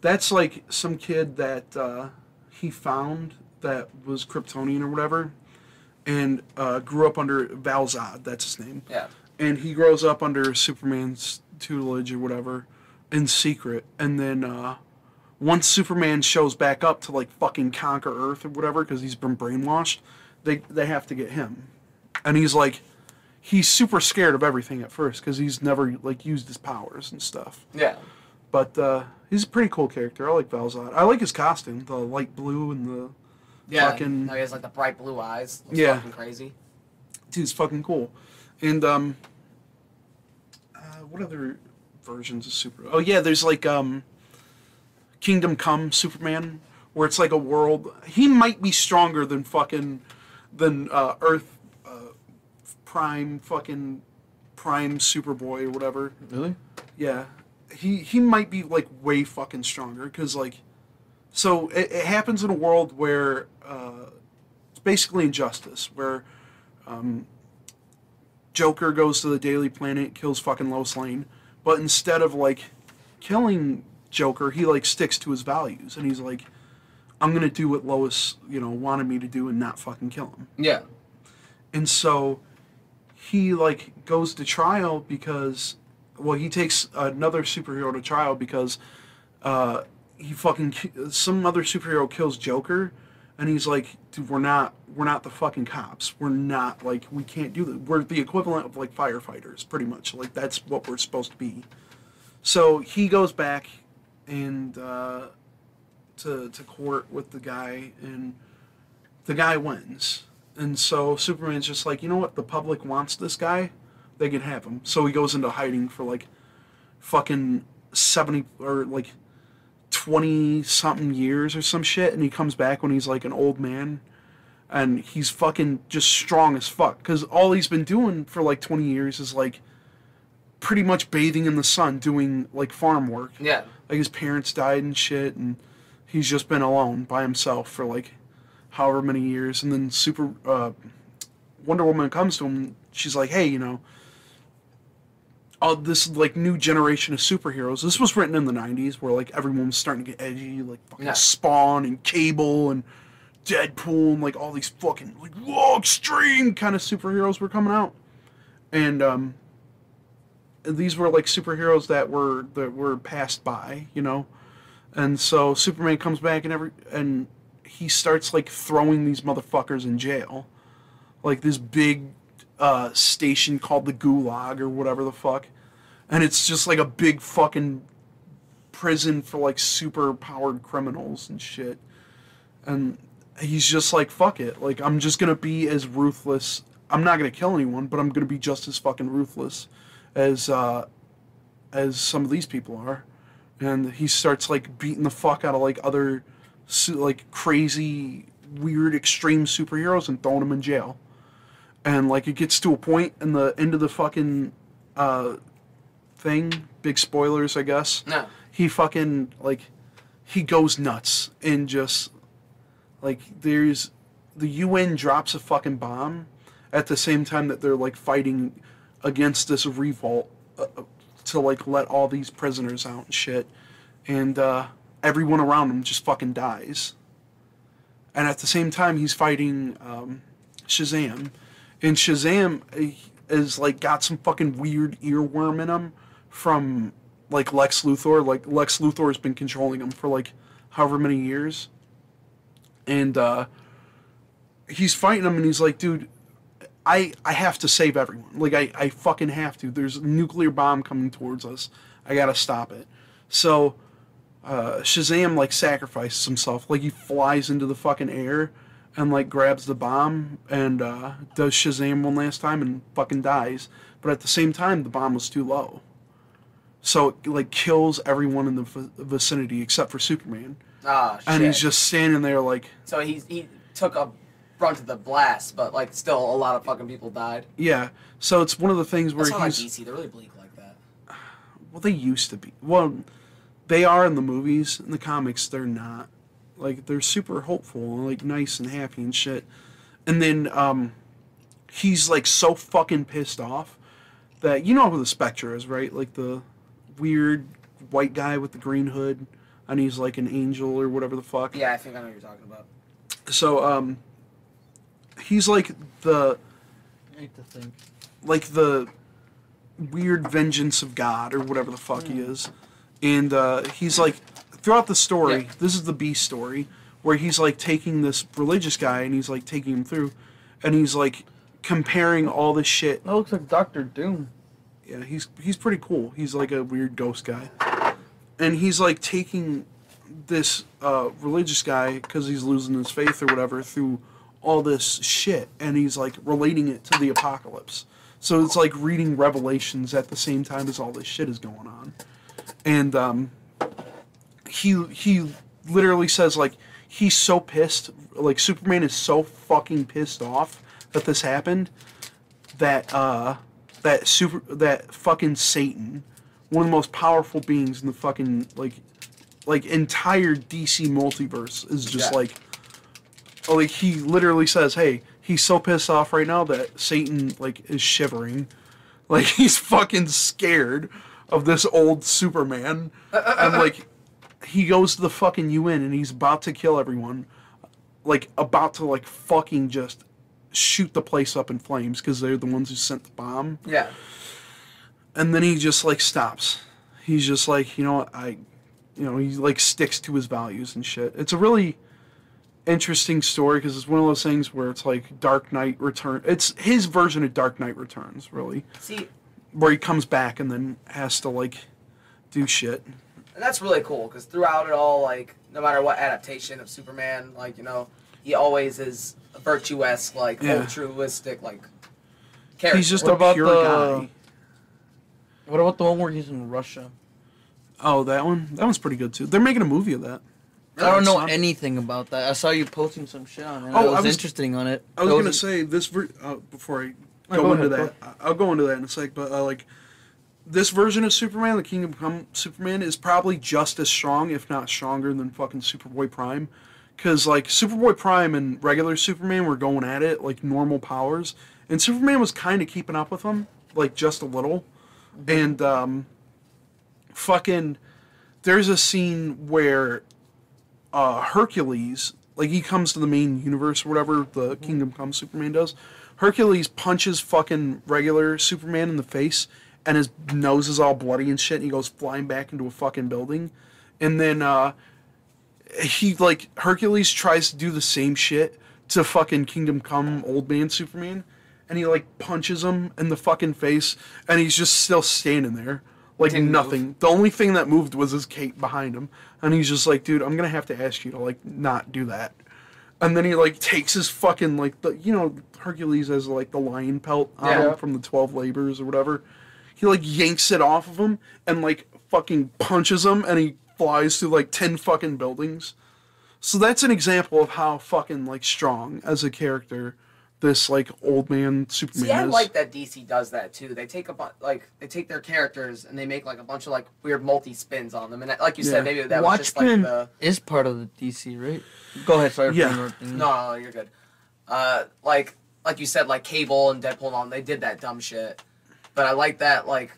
S1: that's like some kid that uh, he found that was Kryptonian or whatever, and uh, grew up under Val-Zod. That's his name.
S3: Yeah.
S1: And he grows up under Superman's tutelage or whatever, in secret. And then uh, once Superman shows back up to like fucking conquer Earth or whatever, because he's been brainwashed, they they have to get him. And he's like, he's super scared of everything at first because he's never like used his powers and stuff.
S3: Yeah.
S1: But uh, he's a pretty cool character. I like Val-Zod. I like his costume, the light blue and the
S3: Yeah.
S1: Fucking-
S3: Now he has like the bright blue eyes. Looks
S1: Yeah.
S3: Fucking crazy.
S1: dude's fucking cool. And um, uh, what other versions of Super? Oh yeah, there's like um, Kingdom Come Superman, where it's like a world. He might be stronger than fucking than uh, Earth uh, Prime fucking Prime Superboy or whatever.
S2: Really?
S1: Yeah, he he might be like way fucking stronger because like, so it, it happens in a world where uh, it's basically injustice where um, Joker goes to the Daily Planet, kills fucking Lois Lane, but instead of like killing Joker, he like sticks to his values and he's like, I'm gonna do what Lois you know wanted me to do and not fucking kill him.
S3: Yeah.
S1: And so he like goes to trial because well he takes another superhero to trial because uh he fucking some other superhero kills Joker and he's like dude we're not we're not the fucking cops. We're not like we can't do that. We're the equivalent of like firefighters pretty much. Like that's what we're supposed to be. So he goes back and uh to to court with the guy and the guy wins. And so Superman's just like, you know what? The public wants this guy. They can have him. So he goes into hiding for like fucking 70 or like 20 something years or some shit. And he comes back when he's like an old man. And he's fucking just strong as fuck. Because all he's been doing for like 20 years is like pretty much bathing in the sun, doing like farm work
S3: Yeah.
S1: like his parents died and shit and he's just been alone by himself for like however many years and then super uh, wonder woman comes to him she's like hey you know all this like new generation of superheroes this was written in the 90s where like everyone was starting to get edgy like fucking
S3: Yeah.
S1: spawn and cable and deadpool and like all these fucking like whoa extreme kind of superheroes were coming out and um these were like superheroes that were that were passed by, you know. And so Superman comes back and every and he starts like throwing these motherfuckers in jail. Like this big uh station called the Gulag or whatever the fuck. And it's just like a big fucking prison for like super powered criminals and shit. And he's just like fuck it. Like I'm just to be as ruthless. I'm not to kill anyone, but I'm to be just as fucking ruthless as uh, as some of these people are, and he starts like beating the fuck out of like other like crazy, weird, extreme superheroes and throwing them in jail. And like it gets to a point in the end of the fucking uh thing. Big spoilers, I guess.
S3: No.
S1: He fucking like he goes nuts and just like there's the UN drops a fucking bomb at the same time that they're like fighting against this revolt uh, uh, to like let all these prisoners out and shit, and uh, everyone around him just fucking dies. And at the same time, he's fighting um, Shazam, and Shazam is like got some fucking weird earworm in him from like Lex Luthor. Like Lex Luthor has been controlling him for like however many years, and uh, he's fighting him, and he's like, dude. I, I have to save everyone. Like I, I fucking have to. There's a nuclear bomb coming towards us. I gotta stop it. So uh, Shazam like sacrifices himself. Like he flies into the fucking air and like grabs the bomb and uh, does Shazam one last time and fucking dies. But at the same time, the bomb was too low. So it like kills everyone in the vicinity except for Superman.
S3: Ah, shit.
S1: And he's just standing there like,
S3: So he's he took a brunt of the blast, but like still a lot of fucking people died.
S1: yeah. So it's one of the things where
S3: That's not like DC. They're really bleak like that.
S1: well, they used to be. Well, they are in the movies. In the comics, they're not. Like they're super hopeful and like nice and happy and shit. And then um, he's like so fucking pissed off that you know who the Spectre is, right? Like the weird white guy with the green hood, and he's like an angel or whatever the fuck.
S3: Yeah, I think I know what you're talking about.
S1: So um, he's like the
S2: I hate to think.
S1: like the weird vengeance of God or whatever the fuck he is. And uh, he's like throughout the story,
S3: Yeah.
S1: this is the B story, where he's like taking this religious guy and he's like taking him through and he's like comparing all this shit.
S2: That looks like Doctor Doom.
S1: Yeah, he's he's pretty cool. He's like a weird ghost guy. And he's like taking this uh, religious guy because he's losing his faith or whatever through all this shit and he's like relating it to the apocalypse. So it's like reading Revelations at the same time as all this shit is going on. And um, he he literally says like he's so pissed like Superman is so fucking pissed off that this happened that uh that super that fucking Satan, one of the most powerful beings in the fucking like like entire DC multiverse is just
S3: Yeah.
S1: like oh, like he literally says, "Hey, he's so pissed off right now that Satan like is shivering. Like he's fucking scared of this old Superman." Uh, uh, uh, and like he goes to the fucking UN and he's about to kill everyone. Like about to like fucking just shoot the place up in flames because they're the ones who sent the bomb
S3: Yeah.
S1: and then he just like stops. He's just like, you know what, I, you know, he like sticks to his values and shit. It's a really interesting story because it's one of those things where it's like Dark Knight Return. It's his version of Dark Knight Returns, really,
S3: See,
S1: where he comes back and then has to like do shit.
S3: And that's really cool because throughout it all, like no matter what adaptation of Superman, like you know, he always is a virtuous, like
S1: Yeah.
S3: altruistic, like character.
S1: He's just
S2: What
S1: a
S2: about
S1: pure
S2: the-
S1: guy.
S2: What about the one where he's in Russia?
S1: Oh, that one. That one's pretty good too. They're making a movie of that.
S2: I don't know anything about that. I saw you posting some shit on it.
S1: Oh, I
S2: was,
S1: was-
S2: interesting on it.
S1: I was
S2: That
S1: gonna say this ver- uh, before I go,
S2: go
S1: into
S2: ahead,
S1: that. I'll go into that in a sec. But uh, like this version of Superman, the Kingdom Come Superman, is probably just as strong, if not stronger, than fucking Superboy Prime. Because like Superboy Prime and regular Superman were going at it like normal powers, and Superman was kind of keeping up with them, like just a little. And um, fucking, there's a scene where uh, Hercules, like he comes to the main universe or whatever the Kingdom Come Superman does. Hercules punches fucking regular Superman in the face, and his nose is all bloody and shit. And he goes flying back into a fucking building, and then uh, he like Hercules tries to do the same shit to fucking Kingdom Come Old Man Superman, and he like punches him in the fucking face, and he's just still standing there like
S3: Didn't move.
S1: nothing. The only thing that moved was his cape behind him, and he's just like, dude, I'm gonna have to ask you to like not do that. And then he like takes his fucking like the you know Hercules has like the lion pelt on
S3: Yeah.
S1: him from the Twelve Labors or whatever. He like yanks it off of him and like fucking punches him, and he flies through like ten fucking buildings. So that's an example of how fucking like strong as a character this like old man Superman
S3: See, I
S1: is.
S3: like that DC does that too. They take a bu- like they take their characters and they make like a bunch of like weird multi spins on them. And like you
S1: Yeah.
S3: said, maybe that was just like
S2: Watchmen
S3: the
S2: is part of the DC, right? Go ahead, sorry
S1: Yeah.
S2: for
S3: no, no, you're good. Uh, like like you said, like Cable and Deadpool and all, they did that dumb shit. But I like that like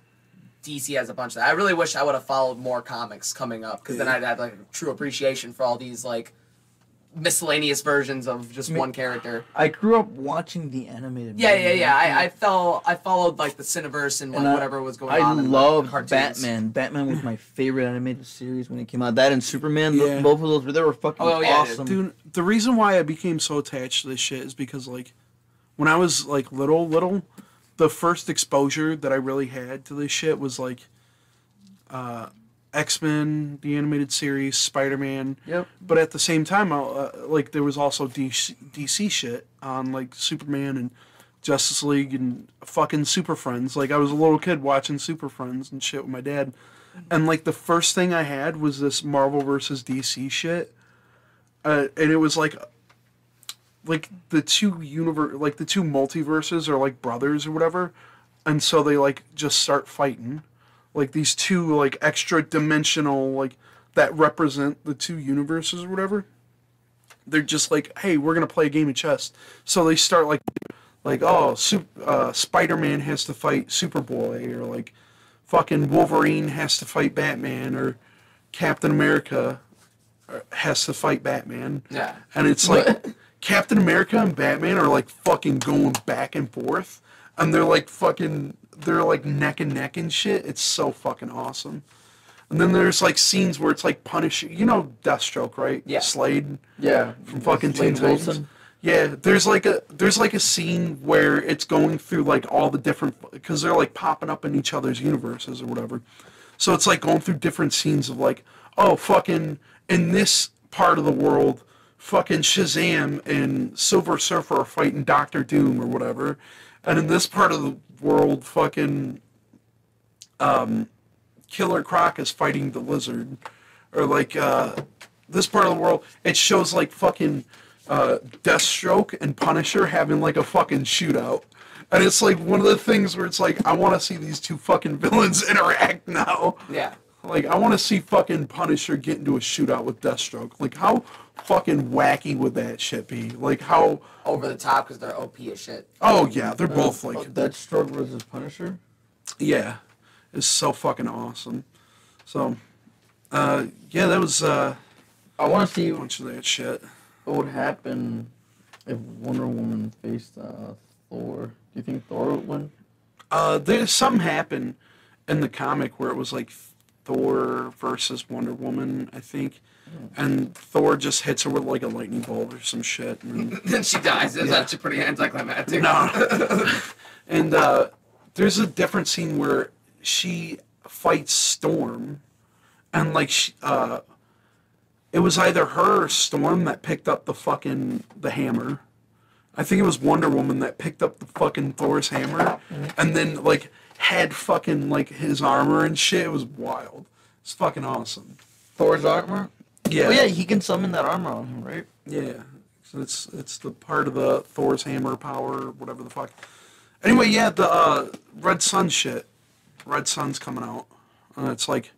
S3: DC has a bunch of that. I really wish I would have followed more comics coming up because then I'd have like a true appreciation for all these like miscellaneous versions of just
S2: Me-
S3: one character.
S2: I grew up watching the animated.
S3: Yeah, yeah,
S2: movie.
S3: yeah. I, I fell I followed like the Cineverse and, like,
S2: And I-
S3: whatever was going
S2: I
S3: on. I the
S2: loved
S3: cartoons.
S2: Batman. Batman was my favorite animated series when it came out. That and Superman, th-
S1: Yeah.
S2: both of those, were they were fucking
S3: Oh, yeah,
S2: awesome.
S1: Dude, the reason why I became so attached to this shit is because like when I was like little, little, the first exposure that I really had to this shit was like uh X Men, the animated series, Spider Man.
S2: Yep.
S1: But at the same time, I, uh, like there was also DC, DC shit on like Superman and Justice League and fucking Super Friends. Like I was a little kid watching Super Friends and shit with my dad, and like the first thing I had was this Marvel versus DC shit, uh, and it was like like the two universe, like the two multiverses are like brothers or whatever, and so they like just start fighting, like these two like extra dimensional like that represent the two universes or whatever. They're just like, hey, we're gonna play a game of chess. So they start like, like oh, uh, Spider Man has to fight Superboy, or like, fucking Wolverine has to fight Batman, or Captain America uh, has to fight Batman.
S3: Yeah.
S1: And it's like Captain America and Batman are like fucking going back and forth. And they're like fucking they're like neck and neck and shit. It's so fucking awesome. And then there's like scenes where it's like punish you know Deathstroke, right?
S3: Yeah.
S1: Slade
S2: Yeah.
S1: from fucking Teen Titans. Yeah, there's like a there's like a scene where it's going through like all the different because they're like popping up in each other's universes or whatever. So it's like going through different scenes of like, oh fucking in this part of the world, fucking Shazam and Silver Surfer are fighting Doctor Doom or whatever, and in this part of the world, fucking um, Killer Croc is fighting the Lizard, or like uh, this part of the world, it shows like fucking uh, Deathstroke and Punisher having like a fucking shootout. And it's like one of the things where it's like, I want to see these two fucking villains interact now.
S3: Yeah.
S1: Like, I want to see fucking Punisher get into a shootout with Deathstroke. Like, how fucking wacky would that shit be? Like, how.
S3: Over the top because they're OP as shit.
S1: Oh, yeah, they're both
S2: Oh,
S1: like.
S2: Deathstroke versus Punisher.
S1: Yeah. It's so fucking awesome. So, uh, yeah, that was uh,
S2: I want to see
S1: a bunch of that shit.
S2: what would happen if Wonder Woman faced uh, Thor. Do you think Thor would win?
S1: Uh, there's something happened in the comic where it was like Thor versus Wonder Woman, I think, and Thor just hits her with like a lightning bolt or some shit. And
S3: then she dies. It's
S1: Yeah.
S3: actually pretty anticlimactic.
S1: no, and uh, there's a different scene where she fights Storm, and like she, uh, it was either her or Storm that picked up the fucking the hammer. I think it was Wonder Woman that picked up the fucking Thor's hammer and then like had fucking like his armor and shit. It was wild. It's fucking awesome.
S2: Thor's armor.
S1: Yeah.
S2: Oh yeah, he can summon that armor on him, right?
S1: Yeah. So it's it's the part of the Thor's hammer power, whatever the fuck. Anyway, yeah, the uh, Red Sun shit. Red Sun's coming out. and it's like,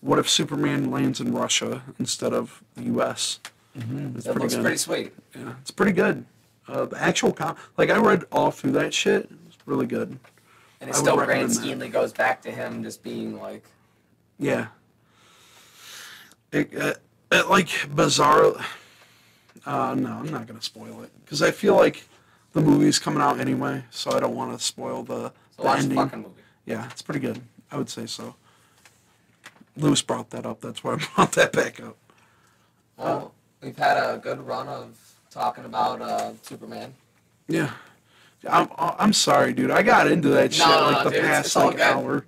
S1: what if Superman lands in Russia instead of the U.S.? Mm-hmm. It's
S3: That
S1: pretty
S3: looks
S1: good.
S3: pretty sweet.
S1: Yeah, it's pretty good. Uh, the actual com, like I read all through that shit. It's really good.
S3: And
S1: I
S3: it still
S1: that.
S3: schemely goes back to him just being like,
S1: Yeah. It, uh, it like bizarre. Uh, no, I'm not gonna spoil it because I feel like the movie's coming out anyway, so I don't want to spoil the,
S3: so
S1: the
S3: watch
S1: ending.
S3: fucking movie.
S1: Yeah, it's pretty good. I would say so. Luis brought that up. That's why I brought that back up.
S3: Well, we've had a good run of talking about uh, Superman.
S1: Yeah. I'm, I'm sorry, dude. I got into that shit
S3: No, no,
S1: like
S3: no,
S1: the
S3: dude,
S1: past
S3: it's all
S1: like hour.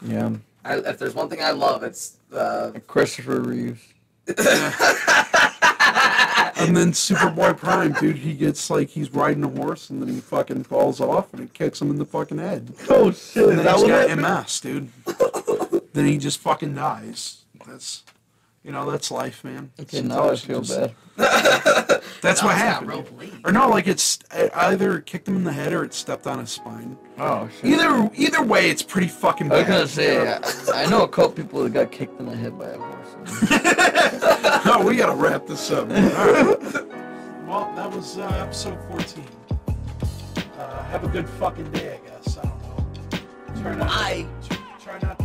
S2: Yeah.
S3: I, if there's one thing I love, it's the
S2: Christopher Reeves.
S1: And then Superboy Prime, dude, he gets like he's riding a horse and then he fucking falls off and it kicks him in the fucking head.
S2: Oh shit!
S1: And then
S2: that
S1: he's
S2: what
S1: got
S2: happened?
S1: MS, dude. then he just fucking dies. That's You know, that's life, man.
S2: Okay, now I feel bad.
S1: That's what
S3: That
S1: happened.
S3: real
S1: dude.
S3: bleed.
S1: Or no, like it's I either kicked him in the head or it stepped on his spine.
S2: Oh shit.
S1: Either either way, it's pretty fucking
S2: I was
S1: bad.
S2: gonna say, I, I know a couple people that got kicked in the head by a horse.
S1: oh, we gotta wrap this up. All right. Well, that was uh, episode 14. Uh, have a good fucking day, I guess. I don't know. Try not
S3: Bye.
S1: To, try not